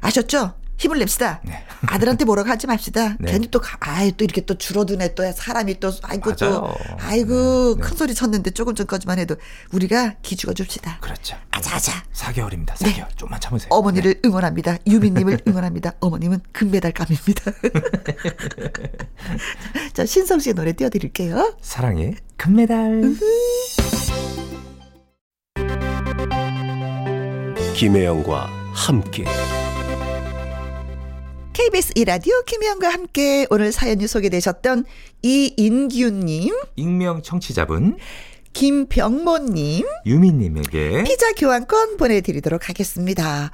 아셨죠? 힘을 냅시다. 네. 아들한테 뭐라고 하지 맙시다. 네. 괜히 또, 가- 아이, 또 이렇게 또 줄어드네. 또 사람이 또, 아이고, 또, 맞아요. 아이고, 네. 큰 소리 쳤는데 조금 전까지만 해도 우리가 기죽어 줍시다. 그렇죠. 아자아자. 4개월입니다. 4개월. 좀만 참으세요. 어머니를 응원합니다. 유미님을 응원합니다. 어머님은 금메달감입니다. 자, 신성 씨의 노래 띄워드릴게요. 사랑의 금메달. 김혜영과 함께 KBS 이라디오 김희영과 함께 오늘 사연이 소개되셨던 이인규님, 익명 청취자분 김병모님, 유미님에게 피자 교환권 보내드리도록 하겠습니다.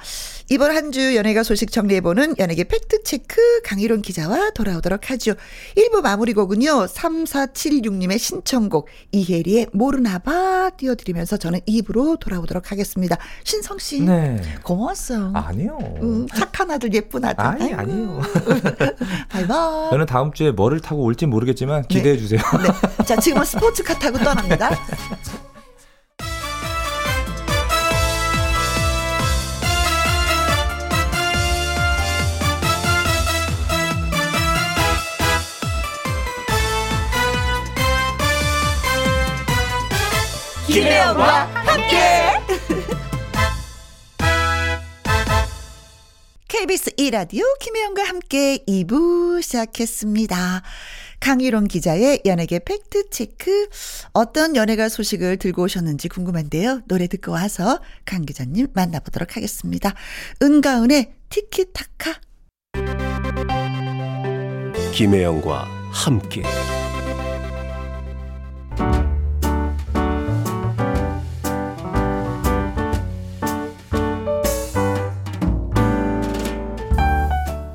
이번 한 주 연예가 소식 정리해보는 연예계 팩트체크 강희론 기자와 돌아오도록 하죠. 1부 마무리 곡은요. 3476님의 신청곡 이혜리의 모르나봐 띄워드리면서 저는 2부로 돌아오도록 하겠습니다. 신성 씨 네. 고마웠어요. 아니요. 음, 착한 아들 예쁜 아들. 아니 아이고. 아니에요. 바이바이. 저는 다음 주에 뭐를 타고 올지 모르겠지만 기대해 주세요. 네. 자, 지금은 스포츠카 타고 떠납니다. 김혜영과 함께. KBS 2라디오 김혜영과 함께 2부 시작했습니다. 강희론 기자의 연예계 팩트체크. 어떤 연예가 소식을 들고 오셨는지 궁금한데요. 노래 듣고 와서 강 기자님 만나보도록 하겠습니다. 은가은의 티키타카. 김혜영과 함께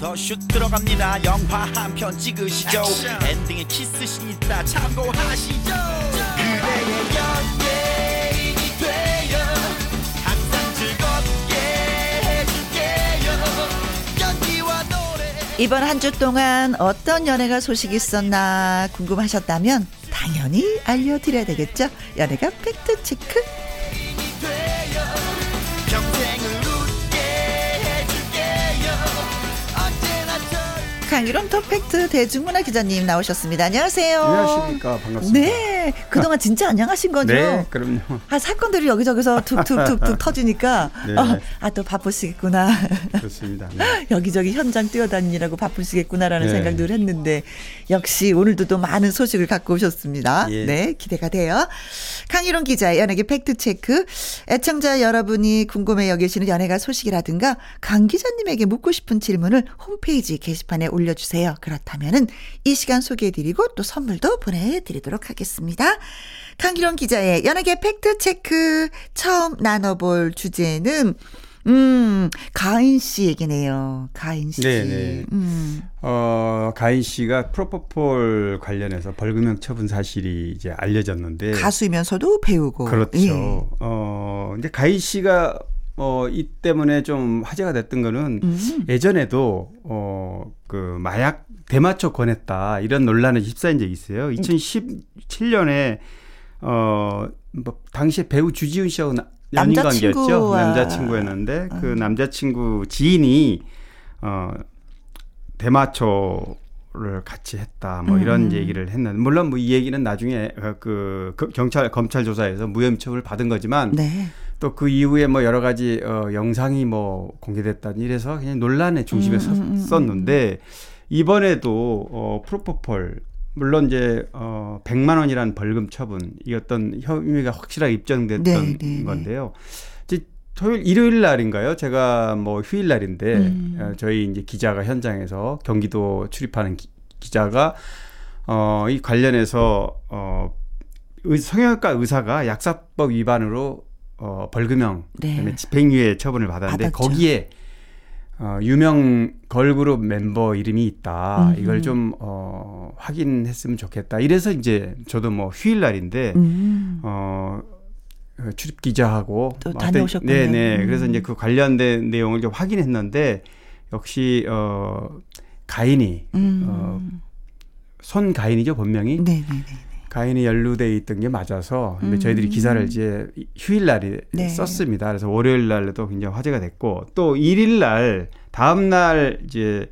지금부터 슛 들어갑니다. 영화 한 편 찍으시죠. 엔딩에 키스신 있다 참고하시죠. 그대의 연예인이 되어 항상 즐겁게 해줄게요. 연기와 노래. 이번 한 주 동안 어떤 연예가 소식이 있었나 궁금하셨다면 당연히 알려드려야 되겠죠. 연예가 팩트체크. 강일홍 더팩트 대중문화 기자님 나오셨습니다. 안녕하세요. 안녕하십니까 반갑습니다. 네, 그동안 진짜 안녕하신 거죠? 네, 그럼요. 아, 사건들이 여기저기서 툭툭툭툭 터지니까, 네. 어, 아, 또 바쁘시겠구나. 그렇습니다. 네. 여기저기 현장 뛰어다니느라고 바쁘시겠구나라는 네. 생각을 했는데, 역시 오늘도 또 많은 소식을 갖고 오셨습니다. 예. 네, 기대가 돼요. 강일홍 기자의 연예계 팩트 체크. 애청자 여러분이 궁금해 여기시는 연예가 소식이라든가, 강 기자님에게 묻고 싶은 질문을 홈페이지 게시판에 올려주세요. 그렇다면은 이 시간 소개해드리고 또 선물도 보내드리도록 하겠습니다. 강기룡 기자의 연예계 팩트체크 처음 나눠볼 주제는, 음, 가인 씨 얘기네요. 가인 씨. 네네. 음. 어, 가인 씨가 프로포폴 관련해서 벌금형 처분 사실이 이제 알려졌는데 가수이면서도 배우고. 그렇죠. 예. 어, 이제 가인 씨가 어, 이 때문에 좀 화제가 됐던 거는 음. 예전에도 어, 그 마약 대마초 권했다 이런 논란에 휩싸인 적이 있어요. 2017년에 어, 뭐 당시에 배우 주지훈 씨하고 나, 연인 관계였죠. 남자친구와- 남자친구였는데 그 남자친구 지인이 어, 대마초 를 같이 했다 뭐 이런 음. 얘기를 했는데 물론 뭐 이 얘기는 나중에 어, 그, 그 경찰 검찰 조사에서 무혐의 처분을 받은 거지만 네. 또 그 이후에 뭐 여러 가지 어 영상이 뭐 공개됐다 이래서 그냥 논란의 중심에 음, 음, 음, 섰었는데 이번에도 어 프로포폴 물론 이제 어 100만 원이라는 벌금 처분 이 어떤 혐의가 확실하게 입증됐던 네, 네, 네. 건데요. 이제 토요일 일요일 날인가요? 제가 뭐 휴일 날인데 음. 어, 저희 이제 기자가 현장에서 경기도 출입하는 기, 기자가 어 이 관련해서 어 의, 성형외과 의사가 약사법 위반으로 어, 벌금형, 네. 그다음에 집행유예 처분을 받았는데 받았죠. 거기에 어, 유명 걸그룹 멤버 이름이 있다. 음흠. 이걸 좀 어, 확인했으면 좋겠다. 이래서 이제 저도 뭐 휴일 날인데 음. 어, 어, 출입 기자하고 또뭐 다녀오셨군요. 네, 네. 음. 그래서 이제 그 관련된 내용을 좀 확인했는데 역시 어, 가인이 음. 어, 손 가인이죠 본명이 네 네 네. 가인이 연루돼 있던 게 맞아서 근데 음. 저희들이 기사를 이제 휴일 날에 네. 썼습니다. 그래서 월요일 날에도 굉장히 화제가 됐고 또 일일 날 다음 날 이제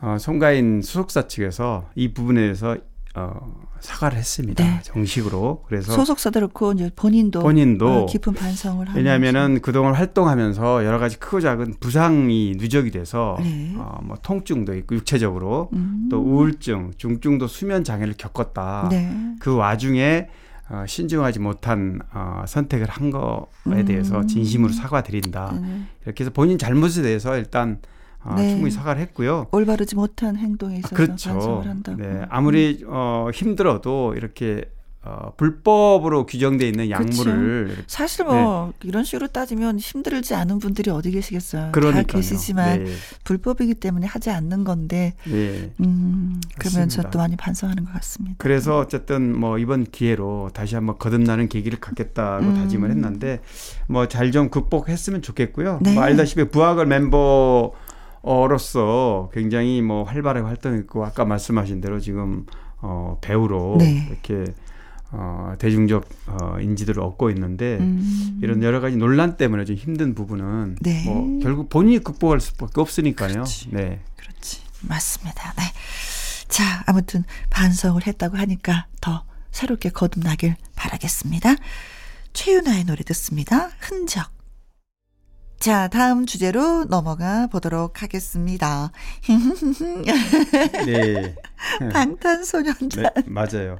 어, 송가인 수속사 측에서 이 부분에 대해서 어, 사과를 했습니다. 네. 정식으로. 그래서 소속사도 그렇고 이제 본인도 본인도 어, 깊은 반성을 하면서 왜냐하면은 그동안 활동하면서 여러 가지 크고 작은 부상이 누적이 돼서 네. 어, 뭐 통증도 있고 육체적으로 음. 또 우울증, 중증도 수면 장애를 겪었다. 네. 그 와중에 어, 신중하지 못한 어, 선택을 한 거에 음. 대해서 진심으로 사과드린다. 음. 이렇게 해서 본인 잘못에 대해서 일단 어, 네. 충분히 사과를 했고요. 올바르지 못한 행동에 아, 있어서 그렇죠. 반성을 한다고. 네, 아무리 어, 힘들어도 이렇게 어, 불법으로 규정돼 있는 약물을 이렇게 사실 뭐 이런 식으로 따지면 힘들지 않은 분들이 어디 계시겠어요. 다 네. 그러니까요. 계시지만 네, 불법이기 때문에 하지 않는 건데 네. 음, 그러면서. 또 많이 반성하는 것 같습니다. 그래서 어쨌든 뭐 이번 기회로 다시 한번 거듭나는 계기를 갖겠다고 음. 다짐을 했는데 뭐 잘 좀 극복했으면 좋겠고요. 네. 뭐 알다시피 부하걸 멤버 로서 굉장히 뭐 활발하게 활동했고 아까 말씀하신 대로 지금 어 배우로 네. 이렇게 어 대중적 어 인지도를 얻고 있는데 음. 이런 여러 가지 논란 때문에 좀 힘든 부분은 네. 뭐 결국 본인이 극복할 수밖에 없으니까요. 그렇지. 네. 그렇지. 맞습니다. 네. 자, 아무튼 반성을 했다고 하니까 더 새롭게 거듭나길 바라겠습니다. 최윤아의 노래 듣습니다. 흔적. 자, 다음 주제로 넘어가 보도록 하겠습니다. 네. 방탄소년단. 네, 맞아요.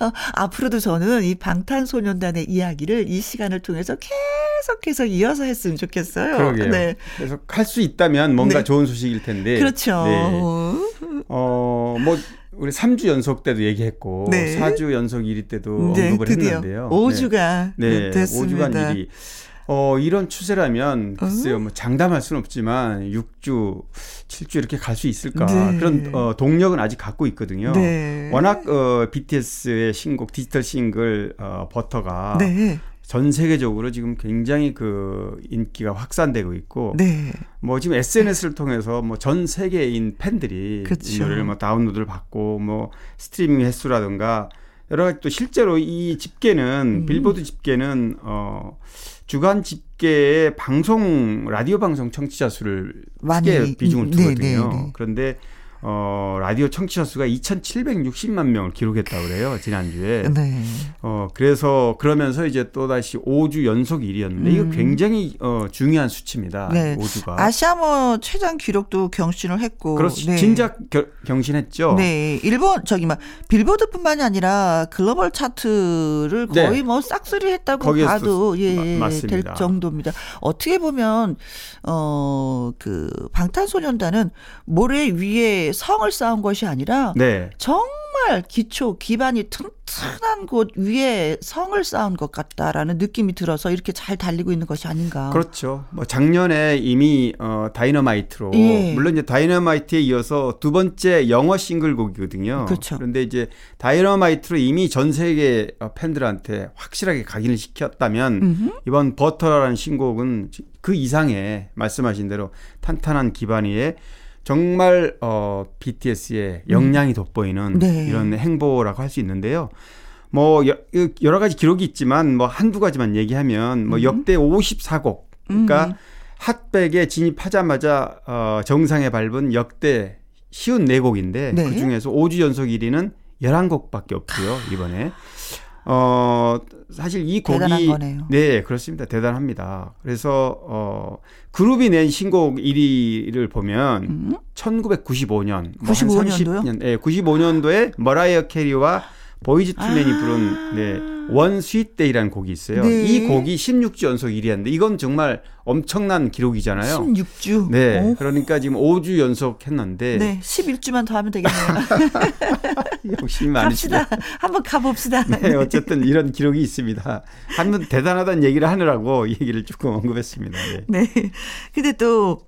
어, 앞으로도 저는 이 방탄소년단의 이야기를 이 시간을 통해서 계속해서 이어서 했으면 좋겠어요. 그러게요. 네. 그래서 할 수 있다면 뭔가 네. 좋은 소식일 텐데. 그렇죠. 네. 어, 뭐 우리 3주 연속 때도 얘기했고 네. 4주 연속 1위 때도 네, 언급을 드디어 했는데요. 5주가 네. 네. 됐습니다. 5주간 1위. 어, 이런 추세라면 글쎄요. 음. 뭐 장담할 수는 없지만 6주, 7주 이렇게 갈 수 있을까? 네. 그런 어, 동력은 아직 갖고 있거든요. 네. 워낙 어, BTS의 신곡 디지털 싱글 어, 버터가 네. 전 세계적으로 지금 굉장히 그 인기가 확산되고 있고 네. 뭐 지금 SNS를 통해서 뭐 전 세계인 팬들이 그쵸. 이 노래를 뭐 다운로드를 받고 뭐 스트리밍 횟수라든가 여러 가지 또 실제로 이 집계는 음. 빌보드 집계는 어 주간 집계의 방송 라디오 방송 청취자 수를 크게 비중을 음, 두거든요. 네, 네, 네. 그런데 어 라디오 청취자 수가 2,760만 명을 기록했다고 그래요 지난주에. 네. 어 그래서 그러면서 이제 또 다시 5주 연속 1위였는데 이거 음. 굉장히 어 중요한 수치입니다. 네. 5주가. 아시아모 최장 기록도 경신을 했고. 그렇지 네. 진작 겨- 경신했죠. 네, 일본 저기 막 빌보드뿐만이 아니라 글로벌 차트를 네. 거의 뭐 싹쓸이 했다고 봐도 예, 마- 맞습니다. 될 정도입니다. 어떻게 보면 어 그 방탄소년단은 모래 위에 이게 성을 쌓은 것이 아니라 네. 정말 기초 기반이 튼튼한 곳 위에 성을 쌓은 것 같다라는 느낌이 들어서 이렇게 잘 달리고 있는 것이 아닌가. 그렇죠. 뭐 작년에 이미 어 다이너마이트로 예. 물론 이제 다이너마이트에 이어서 두 번째 영어 싱글곡이거든요. 그렇죠. 그런데 이제 다이너마이트로 이미 전 세계 어, 팬들한테 확실하게 각인을 시켰다면 음흠. 이번 버터라는 신곡은 그 이상의 말씀하신 대로 탄탄한 기반 위에 정말 어 BTS의 역량이 돋보이는 네. 이런 행보라고 할 수 있는데요. 뭐 여- 여러 가지 기록이 있지만 뭐 한두 가지만 얘기하면 뭐 역대 54곡 그러니까 음. 핫백에 진입하자마자 어 정상에 밟은 역대 쉬운 네 곡인데 네. 그 중에서 5주 연속 1위는 11곡밖에 없고요, 이번에. 어 사실 이 곡이. 네, 그렇습니다. 대단합니다. 그래서 어 그룹이 낸 신곡 1위를 보면 음. 1995년, 95 년도요? 년, 네, 95년도에 머라이어 캐리와 보이즈 투맨이 아. 부른 네, One Sweet Day라는 곡이 있어요. 네. 이 곡이 16주 연속 1위였는데 이건 정말 엄청난 기록이잖아요. 16주. 네, 오. 그러니까 지금 5주 연속 했는데 네, 11주만 더 하면 되겠네요. 욕심이 많으시다. 한번 가봅시다. 네, 어쨌든 이런 기록이 있습니다. 한번 대단하다는 얘기를 하느라고 이 얘기를 조금 언급했습니다. 네. 네. 근데 또,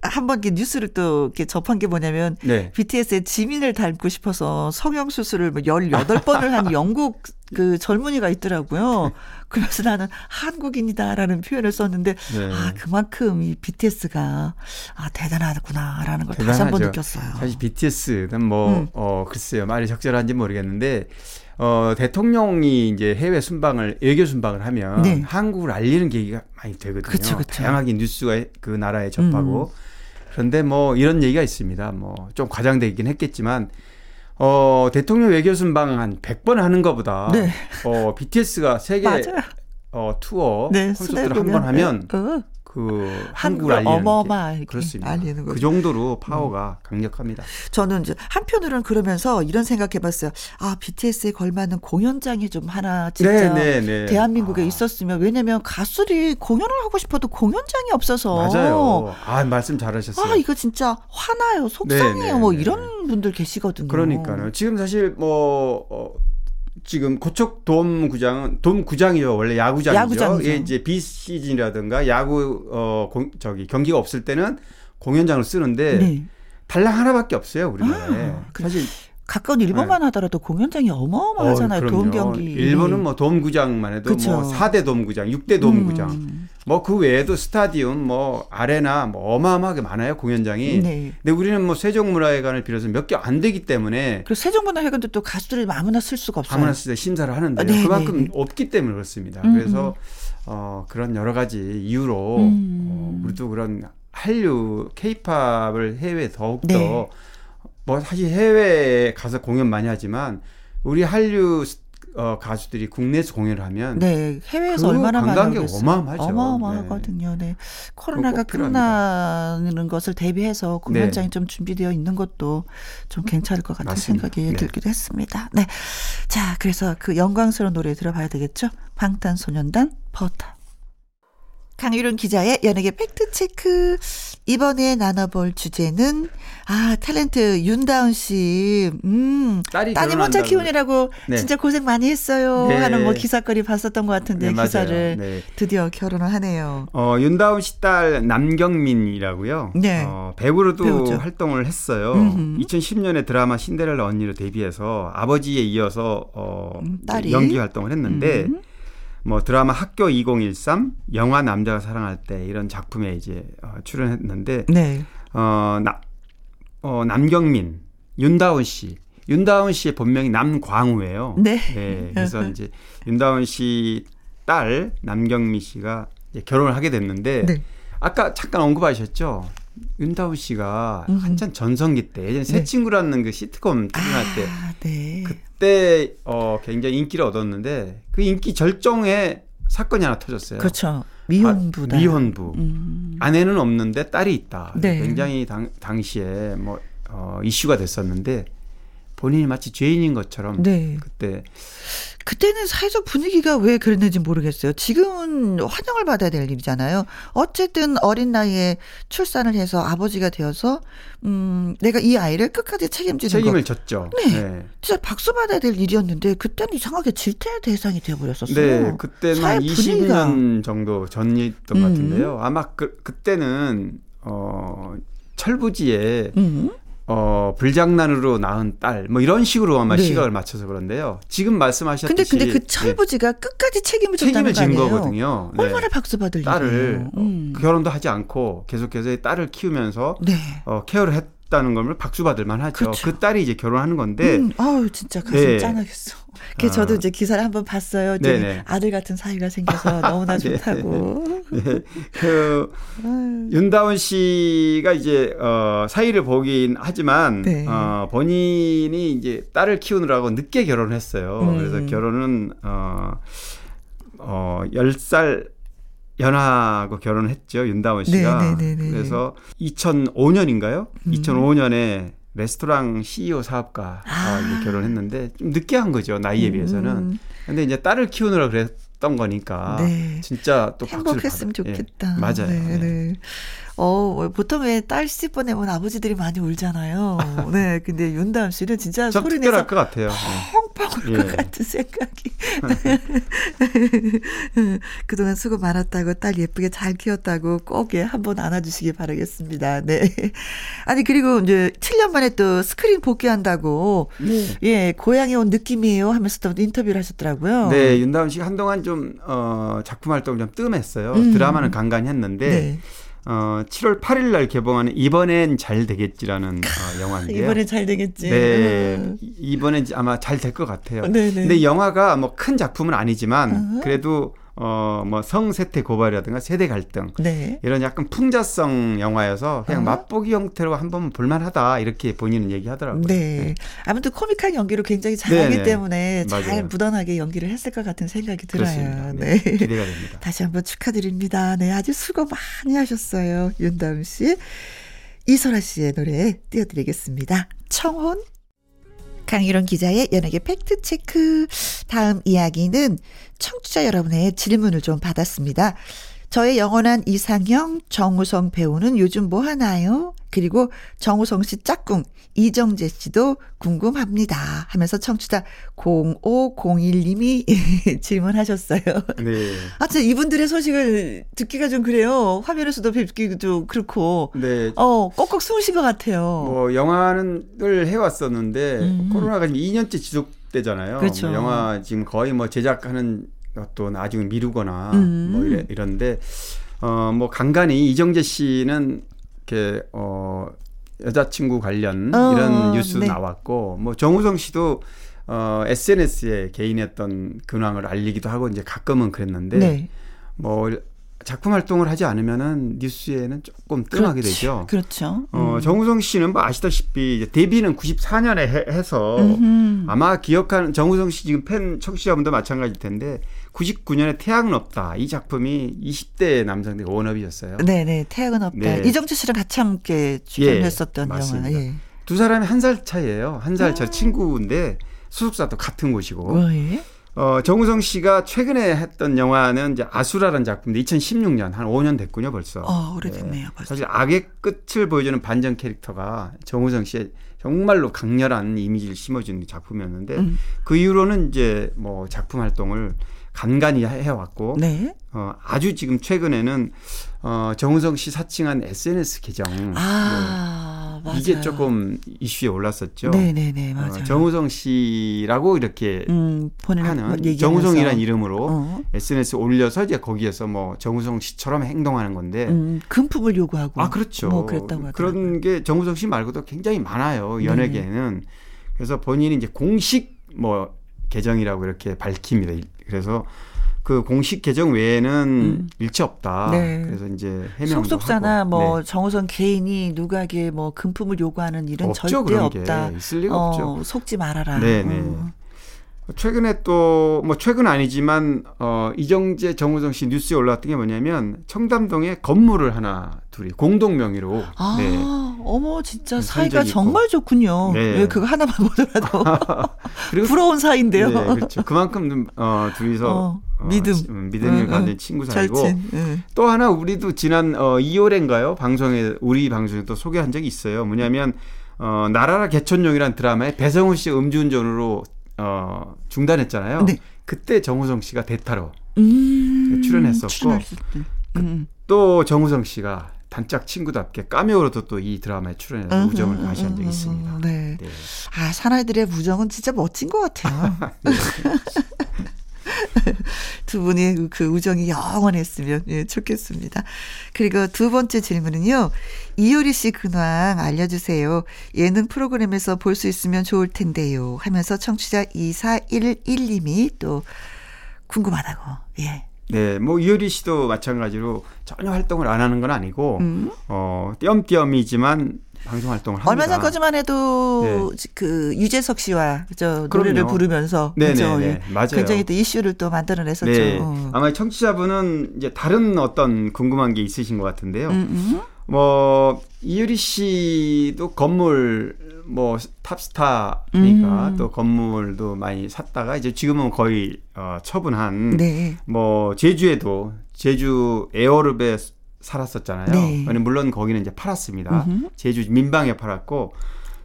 한번 뉴스를 또 이렇게 접한 게 뭐냐면, 네. BTS의 지민을 닮고 싶어서 성형 수술을 뭐 18번을 한 영국 그 젊은이가 있더라고요. 그래서 나는 한국인이다라는 표현을 썼는데, 네. 아, 그만큼 이 BTS가, 아, 대단하구나라는 걸 다시 한번 대단하죠. 느꼈어요. 사실 BTS는 뭐, 음. 어, 글쎄요. 말이 적절한지 모르겠는데, 어, 대통령이 이제 해외 순방을, 외교 순방을 하면 네. 한국을 알리는 계기가 많이 되거든요. 그쵸, 그쵸. 다양하게 뉴스가 그 나라에 접하고. 음. 그런데 뭐 이런 얘기가 있습니다. 뭐 좀 과장되긴 했겠지만, 어, 대통령 외교 순방 한 100번 하는 것보다, 네. 어, BTS가 세계. 어, 투어 네, 콘서트를 한 번 하면 어, 그 한국을 한국을 알리는 게 어마어마하게 그렇습니다. 알리는. 그 정도로 파워가 강력합니다. 저는 이제 한편으로는 그러면서 이런 생각해봤어요. 아 BTS에 걸맞는 공연장이 좀 하나 진짜 네, 네, 네. 대한민국에 아. 있었으면 왜냐면 가수들이 공연을 하고 싶어도 공연장이 없어서 맞아요. 아 말씀 잘하셨어요. 아 이거 진짜 화나요, 속상해요. 네, 네, 뭐 네. 이런 분들 계시거든요. 그러니까요. 지금 사실 뭐 어, 지금 고척 돔 구장은 돔 구장이요 원래 야구장이죠. 야구장이죠. 예, 이제 비시즌이라든가 야구 어 공, 저기 경기가 없을 때는 공연장을 쓰는데 네. 달랑 하나밖에 없어요 우리나라에. 아. 사실 가까운 일본만 하더라도 공연장이 어마어마하잖아요. 네. 어, 도움. 경기. 일본은 뭐 돔구장만 해도 그쵸. 뭐 4대 돔구장, 6대 돔구장. 음. 뭐그 외에도 스타디움, 뭐 아레나 뭐 어마어마하게 많아요 공연장이. 네. 근데 우리는 뭐 세종문화회관을 비롯해서 몇 개 안 되기 때문에 그리고 세종문화회관도 또 가수들이 아무나 쓸 수가 없어요. 아무나 쓰다 심사를 하는데 아, 네, 그만큼 네, 네. 없기 때문에 그렇습니다. 음, 그래서 어, 그런 여러 가지 이유로 음. 어, 우리도 그런 한류 케이팝을 해외 더욱 네. 더뭐 사실 해외에 가서 공연 많이 하지만 우리 한류 스- 어, 가수들이 국내에서 공연을 하면 네, 해외에서 그 얼마나 관광객. 어마어마하죠. 어마어마하거든요. 네. 코로나가 꼭 필요합니다. 끝나는 것을 대비해서 공연장이 좀 준비되어 있는 것도 좀 괜찮을 것 같은 맞습니다. 생각이 네. 들기도 했습니다. 네. 자, 그래서 그 영광스러운 노래 들어봐야 되겠죠? 방탄소년단 버터. 강일홍 기자의 연예계 팩트체크. 이번에 나눠볼 주제는, 아, 탤런트 윤다훈 씨. 음, 딸이 따님 혼자. 키우느라고 네. 진짜 고생 많이 했어요. 네. 하는 뭐 기사거리 봤었던 것 같은데 네. 기사를 네. 드디어 결혼을 하네요. 어, 윤다훈 씨 딸 남경민이라고요. 네. 어, 배우로도 배우죠. 활동을 했어요. 음흠. 2010년에 드라마 신데렐라 언니로 데뷔해서 아버지에 이어서 어, 음, 딸이. 연기 활동을 했는데 음. 뭐 드라마 학교 2013, 영화 남자가 사랑할 때 이런 작품에 이제 어, 출연했는데 네. 어, 나, 어, 남경민, 윤다운 씨. 윤다운 씨의 본명이 남광우예요. 네. 그래서 이제 윤다운 씨 딸 남경미 씨가 이제 결혼을 하게 됐는데 네. 아까 잠깐 언급하셨죠. 윤다운 씨가 음흠. 한참 전성기 때 예전에 새 네. 친구라는 그 시트콤 출연할 때 아, 네. 그때 어 굉장히 인기를 얻었는데 그 인기 절정에 사건이 하나 터졌어요. 그렇죠. 미혼부다. 아, 미혼부. 음. 아내는 없는데 딸이 있다. 네. 굉장히 당, 당시에 뭐 어, 이슈가 됐었는데 본인이 마치 죄인인 것처럼 네. 그때 그때는 사회적 분위기가 왜 그랬는지 모르겠어요. 지금은 환영을 받아야 될 일이잖아요. 어쨌든 어린 나이에 출산을 해서 아버지가 되어서 음 내가 이 아이를 끝까지 책임지는 책임을 거. 졌죠. 네. 진짜 박수 받아야 될 일이었는데 그때는 이상하게 질타의 대상이 되어 버렸었어요. 네, 그때는 사회 한 분위기가. 20년 정도 전이었던 음. 것 같은데요. 아마 그, 그때는 어 철부지에 음. 어 불장난으로 낳은 딸 뭐 이런 식으로 아마 네. 시각을 맞춰서 그런데요. 지금 근데 말씀하셨듯이 근데 그 예, 철부지가 끝까지 책임을 졌다는 책임을 거 진. 거거든요. 네. 얼마나 박수 받을 딸을. 어, 음. 결혼도 하지 않고 계속해서 딸을 키우면서 네. 어, 케어를 했 다는 걸 박수 받을 만하죠. 그렇죠. 그 딸이 이제 결혼하는 건데 음, 아우 진짜 가슴 네. 짠하겠어. 그 저도 아. 이제 기사를 한번 봤어요. 이제 네네. 아들 같은 사이가 생겨서 너무나 네. 좋다고. 그 아유. 윤다운 씨가 이제 어 사이를 보긴 하지만 네. 어 본인이 이제 딸을 키우느라고 늦게 결혼을 했어요. 음. 그래서 결혼은 어 어 10살 연하고 결혼을 했죠. 윤다운 씨가. 네네네네. 그래서 2005년인가요? 음. 2005년에 레스토랑 CEO 사업가 아. 결혼했는데 좀 늦게 한 거죠. 나이에 비해서는. 음, 근데 이제 딸을 키우느라 그랬던 거니까 네. 진짜 또 행복했으면 받아- 예, 좋겠다. 맞아요. 네, 네. 네. 어, 보통 왜 딸 시집 보 내면 아버지들이 많이 울잖아요. 네. 근데 윤다은 씨는 진짜 좀 소리 내서 것 같아요. 네. 펑펑 울것 예. 같은 생각이. 그동안 수고 많았다고 딸 예쁘게 잘 키웠다고 꼭 예, 한번 안아주시기 바라겠습니다. 네. 아니, 그리고 이제 7년 만에 또 스크린 복귀한다고. 예, 고향에 온 느낌이에요 하면서 또 인터뷰를 하셨더라고요. 네, 윤다운 씨가 한동안 좀 어, 작품 활동을 좀 뜸했어요. 음. 드라마는 간간히 했는데 네. 어, 7월 8일 날 개봉하는 이번엔 잘 되겠지라는 어, 영화인데요. 이번엔 잘 되겠지. 네, 음. 이- 이번엔 아마 잘 될 것 같아요. 네네. 근데 영화가 뭐 큰 작품은 아니지만 어. 그래도 어, 뭐 성세태 고발이라든가 세대 갈등 네. 이런 약간 풍자성 영화여서 그냥 어. 맛보기 형태로 한번 볼만하다 이렇게 본인은 얘기하더라고요. 네. 아무튼 코믹한 연기로 굉장히 잘하기 네네. 때문에 잘 맞아요. 무던하게 연기를 했을 것 같은 생각이 들어요. 네. 네. 기대가 됩니다. 다시 한번 축하드립니다. 네, 아주 수고 많이 하셨어요. 윤다음 씨. 이소라 씨의 노래 띄워드리겠습니다. 청혼. 강유론 기자의 연예계 팩트체크. 다음 이야기는 청취자 여러분의 질문을 좀 받았습니다. 저의 영원한 이상형 정우성 배우는 요즘 뭐 하나요? 그리고 정우성 씨 짝꿍 이정재 씨도 궁금합니다. 하면서 청취자 0501님이 질문하셨어요. 네. 하여튼 이분들의 소식을 듣기가 좀 그래요. 화면에서도 뵙기도 좀 그렇고. 네. 어, 꼭꼭 숨으신 것 같아요. 뭐 영화를 해왔었는데 음. 코로나가 지금 2년째 지속되잖아요. 그렇죠. 뭐 영화 지금 거의 뭐 제작하는 것도 나중에 미루거나 음. 뭐 이래, 이런데 어 뭐 간간히 이정재 씨는 이렇게 어 여자친구 관련 어, 이런 뉴스 네. 나왔고 뭐 정우성 씨도 어 SNS에 개인의 어떤 근황을 알리기도 하고 이제 가끔은 그랬는데 네. 뭐 작품 활동을 하지 않으면은 뉴스에는 조금 뜸하게 그렇지. 되죠. 그렇죠. 어, 정우성 씨는 뭐 아시다시피 이제 데뷔는 94년에 해, 서. 아마 기억하는 정우성 씨 지금 팬 청취자분도 마찬가지일 텐데 99년에 태양은 없다 이 작품이 20대 남성들의 원업이었어요. 네네. 태양은 없다. 네. 이정재 씨랑 같이 함께 출연했었던 예, 영화. 예. 두 사람이 한 살 차이예요. 한살 아. 차 친구인데 소속사도 같은 곳이고. 왜? 어, 정우성 씨가 최근에 했던 영화는 이제 아수라라는 작품인데 2016년 한 5년 됐군요 벌써. 어, 오래됐네요. 벌써. 사실 악의 끝을 보여주는 반전 캐릭터가 정우성 씨의 정말로 강렬한 이미지를 심어준 작품이었는데 음. 그 이후로는 이제 뭐 작품 활동을 간간히 해- 해왔고 네. 어, 아주 지금 최근에는 어, 정우성 씨 사칭한 SNS 계정 아, 뭐 맞아요. 이게 조금 이슈에 올랐었죠. 네네네. 어, 맞아요. 정우성 씨라고 이렇게 음, 하는 뭐. 정우성이라는 이름으로 어. SNS 에 올려서 이제 거기에서 뭐 정우성 씨처럼 행동하는 건데 음, 금품을 요구하고. 아 그렇죠. 뭐 그랬다고 하더라고요. 그런 게 정우성 씨 말고도 굉장히 많아요 연예계에는. 그래서 본인이 이제 공식 뭐 계정이라고 이렇게 밝힙니다. 그래서 그 공식 계정 외에는 음. 일체 없다. 네. 그래서 이제 해명도 속속사나 하고. 뭐 네. 정우성 개인이 누가에게 뭐 금품을 요구하는 일은 없죠 절대 없다. 게 있을 리가 어, 없죠. 속지 말아라. 네네. 어. 최근에 또 뭐 최근 아니지만 어 이정재 정우성 씨 뉴스에 올라왔던 게 뭐냐면 청담동에 건물을 하나 둘이 공동 명의로 아, 네. 어머 진짜 네, 사이가. 정말 좋군요. 네. 예, 그거 하나만 보더라도 그리고 부러운 사이인데요. 네, 그렇죠. 그만큼 어 둘이서 어, 믿음. 치- 음, 믿음을 응, 가진 응. 친구 사이고 절친. 예. 또 하나 우리도 지난 어 2월인가요? 방송에 우리 방송에 또 소개한 적이 있어요. 뭐냐면 어 나라라 개천용이라는 드라마에 배성우 씨 음주운전으로 어 중단했잖아요. 네. 그때 정우성 씨가 대타로 음, 출연했었고. 출연했을 때. 음. 또 정우성 씨가 단짝 친구답게 까메오로도 또 이 드라마에 출연해서 음, 우정을 음, 과시한 적이 음, 있습니다. 네. 네. 아, 사나이들의 무정은 진짜 멋진 것 같아요. 두 분의 그- 그 우정이 영원했으면 예, 좋겠습니다. 그리고 두 번째 질문은요. 이효리 씨 근황 알려주세요. 예능 프로그램에서 볼 수 있으면 좋을 텐데요. 하면서 청취자 2411님이 또 궁금하다고. 예. 네, 뭐 이효리 씨도 마찬가지로 전혀 활동을 안 하는 건 아니고 음. 어 띄엄띄엄이지만 방송 활동을 합니다. 얼마 전까지만 해도 그 유재석 씨와 저 노래를 그럼요. 부르면서? 예. 맞아요. 굉장히 또 이슈를 또 만들어냈었죠. 네, 어. 아마 청취자분은 이제 다른 어떤 궁금한 게 있으신 것 같은데요. 음, 음. 뭐 이유리 씨도 건물 뭐 탑스타니까 음. 또 건물도 많이 샀다가 이제 지금은 거의 어, 처분한 네. 뭐 제주에도 제주 에어룹에 살았었잖아요. 네. 물론 거기는 이제 팔았습니다. 음흠. 제주 민방에 팔았고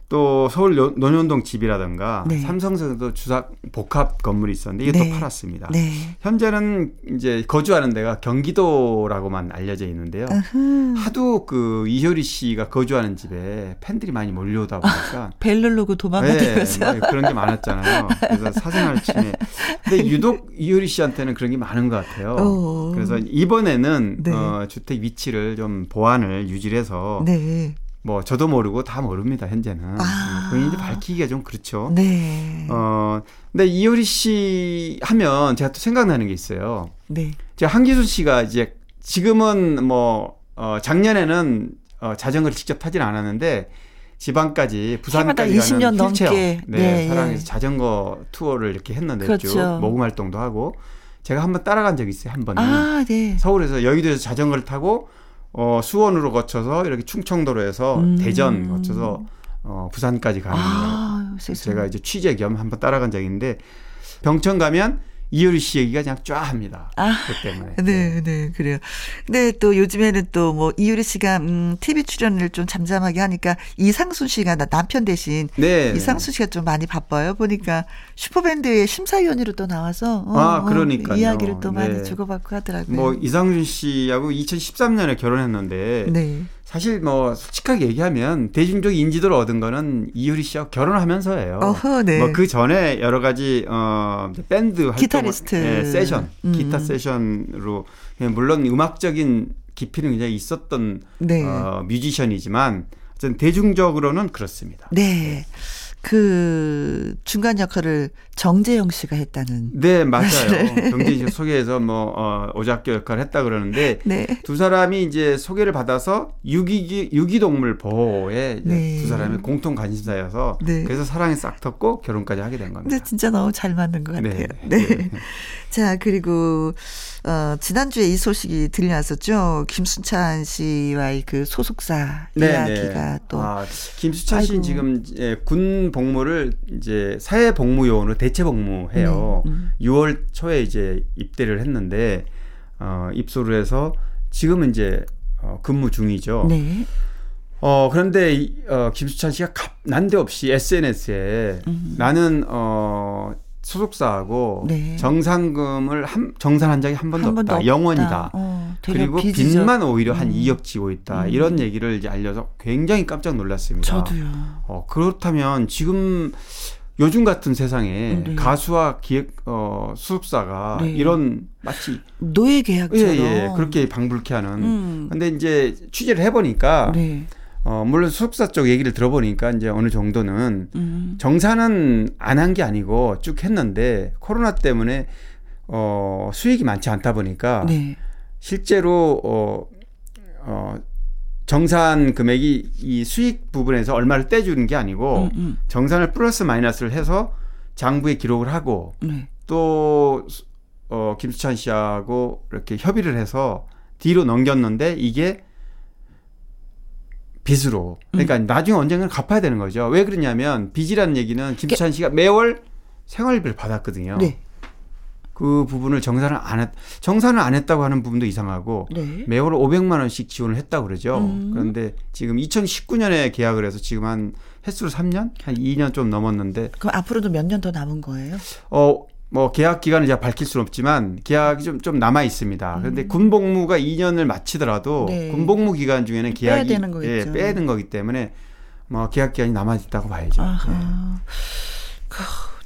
또 서울 노- 논현동 집이라든가 네. 삼성동에도 주상 복합 건물이 있었는데 이게 네. 또 팔았습니다. 네. 현재는 이제 거주하는 데가 경기도라고만 알려져 있는데요. 으흠. 하도 그 이효리 씨가 거주하는 집에 팬들이 많이 몰려오다 보니까 벨 누르고 도망가면서 네, 뭐 그런 게 많았잖아요. 그래서 사생활 침해. 근데 유독 이효리 씨한테는 그런 게 많은 것 같아요. 어. 그래서 이번에는 네. 어, 주택 위치를 좀 보안을 유지해서 네. 뭐 저도 모르고 다 모릅니다. 현재는 아. 본인이 밝히기가 좀 그렇죠. 네. 어, 근데 이효리 씨 하면 제가 또 생각나는 게 있어요. 네. 제가 한기순 씨가 이제 지금은 뭐 어, 작년에는 어, 자전거를 직접 타진 않았는데 지방까지 부산까지 해마다 20년 가는 휠체어, 넘게. 네, 네, 사랑해서 예. 자전거 투어를 이렇게 했는데 그렇죠. 쭉 모금 활동도 하고 제가 한번 따라간 적이 있어요 한 번은 아, 네. 서울에서 여의도에서 자전거를 타고 어, 수원으로 거쳐서 이렇게 충청도로에서 음. 대전 거쳐서 어, 부산까지 가는 아, 세상에. 제가 이제 취재 겸 한번 따라간 있는데 병천 가면 이효리 씨 얘기가 그냥 쫙 합니다. 아, 그 때문에. 네, 네, 그래요. 근데 또 요즘에는 또 뭐 이유리 씨가 음, TV 출연을 좀 잠잠하게 하니까 이상순 씨가 나- 남편 대신 네. 이상순 씨가 좀 많이 바빠요. 보니까 슈퍼밴드의 심사위원으로 또 나와서 어, 아, 어, 그러니까요. 이야기를 또 많이 네. 주고받고 하더라고요. 뭐 이상준 씨하고 2013년에 결혼했는데 네. 사실 뭐 솔직하게 얘기하면 대중적 인지도를 얻은 거는 이효리 씨하고 결혼하면서예요. 어허, 네. 뭐그 전에 여러 가지 어 밴드 활동 기타리스트. 예, 세션, 음. 기타 세션으로 물론 음악적인 깊이는 굉장히 있었던 네. 어, 뮤지션이지만 어쨌든 대중적으로는 그렇습니다. 네. 그 중간 역할을 정재영 씨가 했다는. 네, 맞아요. 경제 씨 소개해서 뭐 어, 오작교 역할을 했다 그러는데 네. 두 사람이 이제 소개를 받아서 유기 유기동물 보호에 네. 두 사람이 공통 관심사여서 네. 그래서 사랑이 싹 텄고 결혼까지 하게 된 겁니다. 근데 진짜 너무 잘 맞는 것 같아요. 네. 네. 네. 자, 그리고, 어, 지난주에 이 소식이 들려왔었죠. 김순찬 씨와의 그 소속사 이야기가 또. 네, 아, 김수찬 씨는. 지금 예, 군 복무를 이제 사회 복무요원으로 대체 복무해요. 네, 음. 6월 초에 이제 입대를 했는데 어, 입소를 해서 지금은 이제 어, 근무 중이죠. 네. 어 그런데 이, 어, 김수찬 씨가 갑, 난데없이 SNS에 음. 나는 어 소속사하고 네. 정상금을 한, 정산한 적이 한 번도 한 번도 없다. 없다. 영원이다. 어, 그리고 빚이죠. 빚만 오히려 한 음. 2억 지고 있다. 음. 이런 얘기를 이제 알려서 굉장히 깜짝 놀랐습니다. 저도요. 어, 그렇다면 지금 요즘 같은 세상에 네. 가수와 기획 어 소속사가 네. 이런 마치 노예 예, 계약처럼. 예, 그렇게 방불케 하는 음. 근데 이제 취재를 해 보니까 네. 어, 물론 소속사 쪽 얘기를 들어보니까 이제 어느 정도는 음. 정산은 안 한 게 아니고 쭉 했는데 코로나 때문에 어, 수익이 많지 않다 보니까 네. 실제로 어, 어, 정산 금액이 이 수익 부분에서 얼마를 떼주는 게 아니고 음, 음. 정산을 플러스 마이너스를 해서 장부에 기록을 하고 네. 또 어, 김수찬 씨하고 이렇게 협의를 해서 뒤로 넘겼는데 이게 빚으로 그러니까 음. 나중에 언젠가는 갚아야 되는 거죠. 왜 그러냐면 빚이라는 얘기는 김수찬 씨가 매월 생활비를 받았거든요. 네. 그 부분을 정산을 안 했, 정산을 안 했다고 하는 부분도 이상하고 네. 매월 500만 원씩 지원을 했다고 그러죠. 음. 그런데 지금 2019년에 계약을 해서 지금 한 횟수로 3년, 한 2년 좀 넘었는데 그럼 앞으로도 몇 년 더 남은 거예요? 어, 뭐 계약 기간을 제가 밝힐 수는 없지만 계약이 좀, 좀 남아 있습니다. 그런데 군복무가 2년을 마치더라도 음. 네. 군복무 기간 중에는 빼야 계약이 되는 거겠죠. 예, 빼야 되는 거기 때문에 뭐 계약 기간이 남아 있다고 봐야죠. 네. 아하. 그,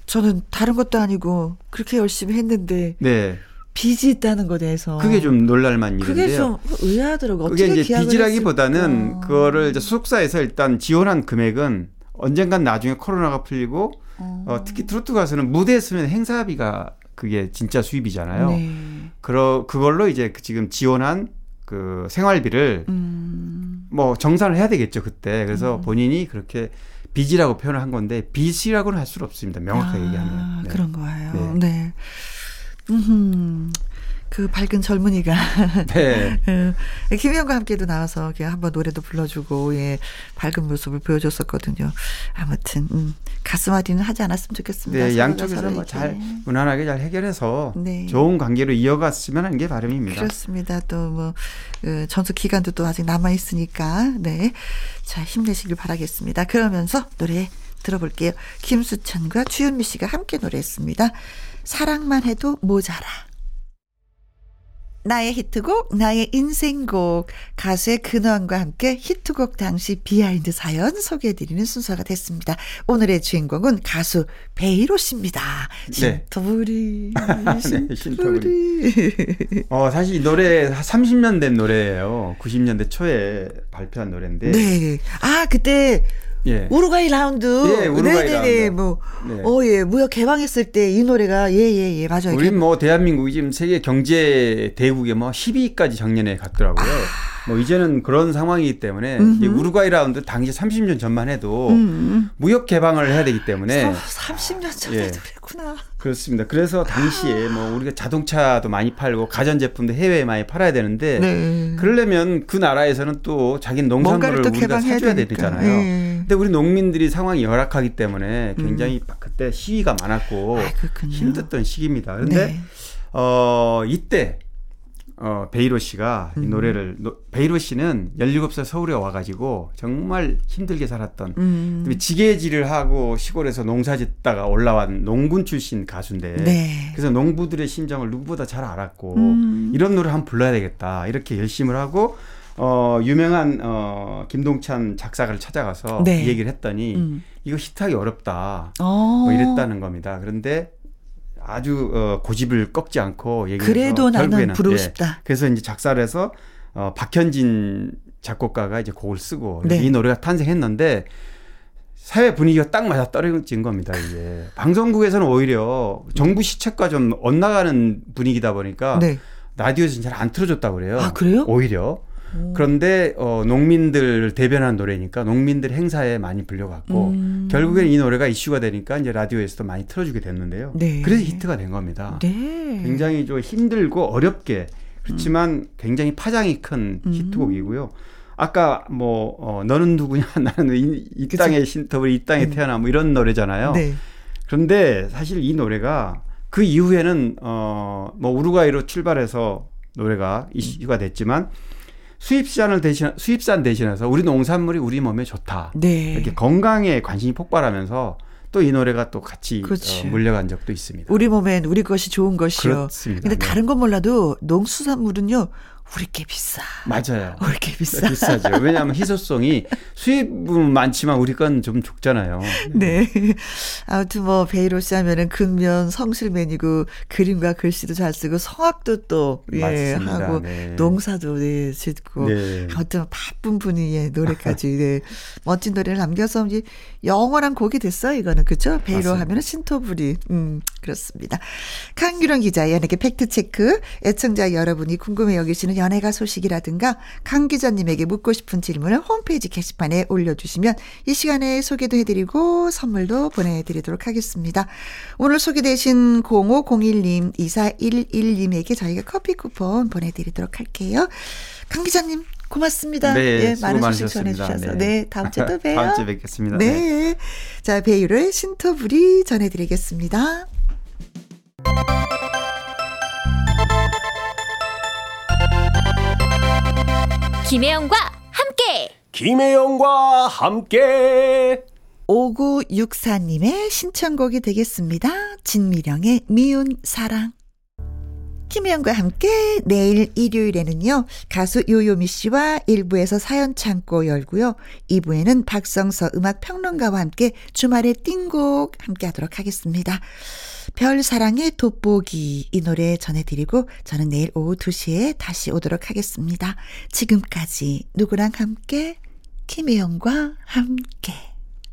저는 다른 것도 아니고 그렇게 열심히 했는데 네. 빚이 있다는 것에 대해서 그게 좀 놀랄만 그게 일인데요. 좀 의아하더라고. 그게 이제 빚이라기보다는 했을까? 그거를 이제 소속사에서 일단 지원한 금액은 언젠간 나중에 코로나가 풀리고 어, 특히 트로트 가수는 무대에 서면 행사비가 그게 진짜 수입이잖아요. 네. 그러 그걸로 이제 그 지금 지원한 그 생활비를 음. 뭐 정산을 해야 되겠죠 그때. 그래서 본인이 그렇게 빚이라고 표현을 한 건데 빚이라고는 할 수는 없습니다. 명확하게 아, 얘기하면. 네. 그런 거예요. 네. 네. 그 밝은 젊은이가 네. 어, 김희영과 함께도 나와서 그냥 한번 노래도 불러주고 예 밝은 모습을 보여줬었거든요. 아무튼 음, 가슴앓이는 하지 않았으면 좋겠습니다. 네, 양쪽에서 서로 뭐 이렇게. 잘 무난하게 잘 해결해서 네. 좋은 관계로 이어갔으면 하는 게 바람입니다. 그렇습니다. 또뭐 그 전속 기간도 또 아직 남아 있으니까 네, 자 힘내시길 바라겠습니다. 그러면서 노래 들어볼게요. 김수찬과 주현미 씨가 함께 노래했습니다. 사랑만 해도 모자라. 나의 히트곡, 나의 인생곡, 가수의 근황과 함께 히트곡 당시 비하인드 사연 소개해드리는 순서가 됐습니다. 오늘의 주인공은 가수 배일호 씨입니다. 네. 신토불이, 네, 신토불이. 어, 사실 이 노래 30년 된 노래예요. 90년대 초에 발표한 노래인데. 네. 아, 그때 예. 우루과이 라운드. 예, 우루과이 네네네. 라운드. 뭐, 네. 어, 예, 무역 개방했을 때 이 노래가, 예, 예, 예, 맞아요. 우리 뭐 대한민국이 지금 세계 경제 대국에 뭐 10위까지 작년에 갔더라고요. 뭐 이제는 그런 상황이기 때문에 이 우루과이 라운드 당시 30년 전만 해도 음, 무역 개방을 해야 되기 때문에 음. 30년 전에도 예. 그랬구나. 그렇습니다. 그래서 당시에 뭐 우리가 자동차도 많이 팔고 가전 제품도 해외에 많이 팔아야 되는데 네. 그러려면 그 나라에서는 또 자기 농산물을 또 우리가 사줘야 되니까. 되잖아요. 예. 근데 우리 농민들이 상황이 열악하기 때문에 굉장히 그때 시위가 많았고 음. 아. 힘들었던 시기입니다. 그런데 네. 어 이때 어 배일호 씨가 음. 이 노래를 노- 배일호 씨는 17살 서울에 와가지고 정말 힘들게 살았던 음. 지게질을 하고 시골에서 농사 짓다가 올라온 농군 출신 가수인데 네. 그래서 농부들의 심정을 누구보다 잘 알았고 음. 이런 노래 한번 불러야 되겠다 이렇게 결심을 하고 어 유명한 어 김동찬 작사가를 찾아가서 네. 이 얘기를 했더니 음. 이거 히트하기 어렵다 어. 뭐 이랬다는 겁니다. 그런데 아주 어, 고집을 꺾지 않고 얘기해서 그래도 나는 결국에는, 부르고 예, 싶다. 그래서 이제 작사를 해서 어, 박현진 작곡가가 이제 곡을 쓰고 네. 이 노래가 탄생했는데 사회 분위기가 딱 맞아 떨어진 겁니다. 이게 방송국에서는 오히려 정부 시책과 좀 엇나가는 분위기다 보니까 네. 라디오에서 잘 안 틀어줬다고 그래요. 아, 그래요? 오히려. 그런데 어, 농민들 대변하는 노래니까 농민들 행사에 많이 불려갔고 음. 결국에는 이 노래가 이슈가 되니까 이제 라디오에서도 많이 틀어주게 됐는데요. 네. 그래서 히트가 된 겁니다. 네. 굉장히 좀 힘들고 어렵게 그렇지만 굉장히 파장이 큰 음. 히트곡이고요. 아까 뭐 어, 너는 누구냐 나는 이, 이. 땅의 신터블 이 땅에 태어나 뭐 이런 노래잖아요. 네. 그런데 사실 이 노래가 그 이후에는 어뭐 우루과이로 출발해서 노래가 이슈가 됐지만 수입산을 대신 수입산 대신해서 우리 농산물이 우리 몸에 좋다. 네. 이렇게 건강에 관심이 폭발하면서 또이 노래가 또 같이. 어, 물려간 적도 있습니다. 우리 몸엔 우리 것이 좋은 것이요. 그렇습니다. 근데 네. 다른 건 몰라도 농수산물은요. 우리 게 비싸. 맞아요. 우리 게 비싸. 비싸죠. 왜냐하면 희소성이 수입은 많지만 우리 건 좀 적잖아요. 네. 아무튼 뭐 베이로 씨 하면은 근면 성실맨이고 그림과 글씨도 잘 쓰고 성악도 또 예. 하고 네. 농사도 네, 짓고 네. 아무튼 바쁜 분이 예, 노래까지 네. 멋진 노래를 남겨서 이제 영원한 곡이 됐어요 이거는 그죠? 배일호. 하면은 신토불이 음 그렇습니다. 강규령 기자 연예계 팩트 체크 애청자 여러분이 궁금해 여기시는 연예가 소식이라든가 강 기자님에게 묻고 싶은 질문을 홈페이지 게시판에 올려주시면 이 시간에 소개도 해드리고 선물도 보내드리도록 하겠습니다. 오늘 소개되신 0501님, 2411님에게 저희가 커피 쿠폰 보내드리도록 할게요. 강 기자님 고맙습니다. 네, 예, 많은 소식. 전해주셔서. 네. 네, 다음 주에 또 봬요. 다음 주에 뵙겠습니다. 네. 자, 배유로의 신토부리 전해드리겠습니다. 김혜영과 함께 김혜영과 함께 5964님의 신청곡이 되겠습니다. 진미령의 미운 사랑. 김혜영과 함께 내일 일요일에는요, 가수 요요미 씨와 1부에서 사연 창고 열고요, 2부에는 박성서 음악평론가와 함께 주말의 띵곡 함께 하도록 하겠습니다. 별 사랑의 돋보기 이 노래 전해드리고 저는 내일 오후 2시에 다시 오도록 하겠습니다. 지금까지 누구랑 함께? 김혜영과 함께.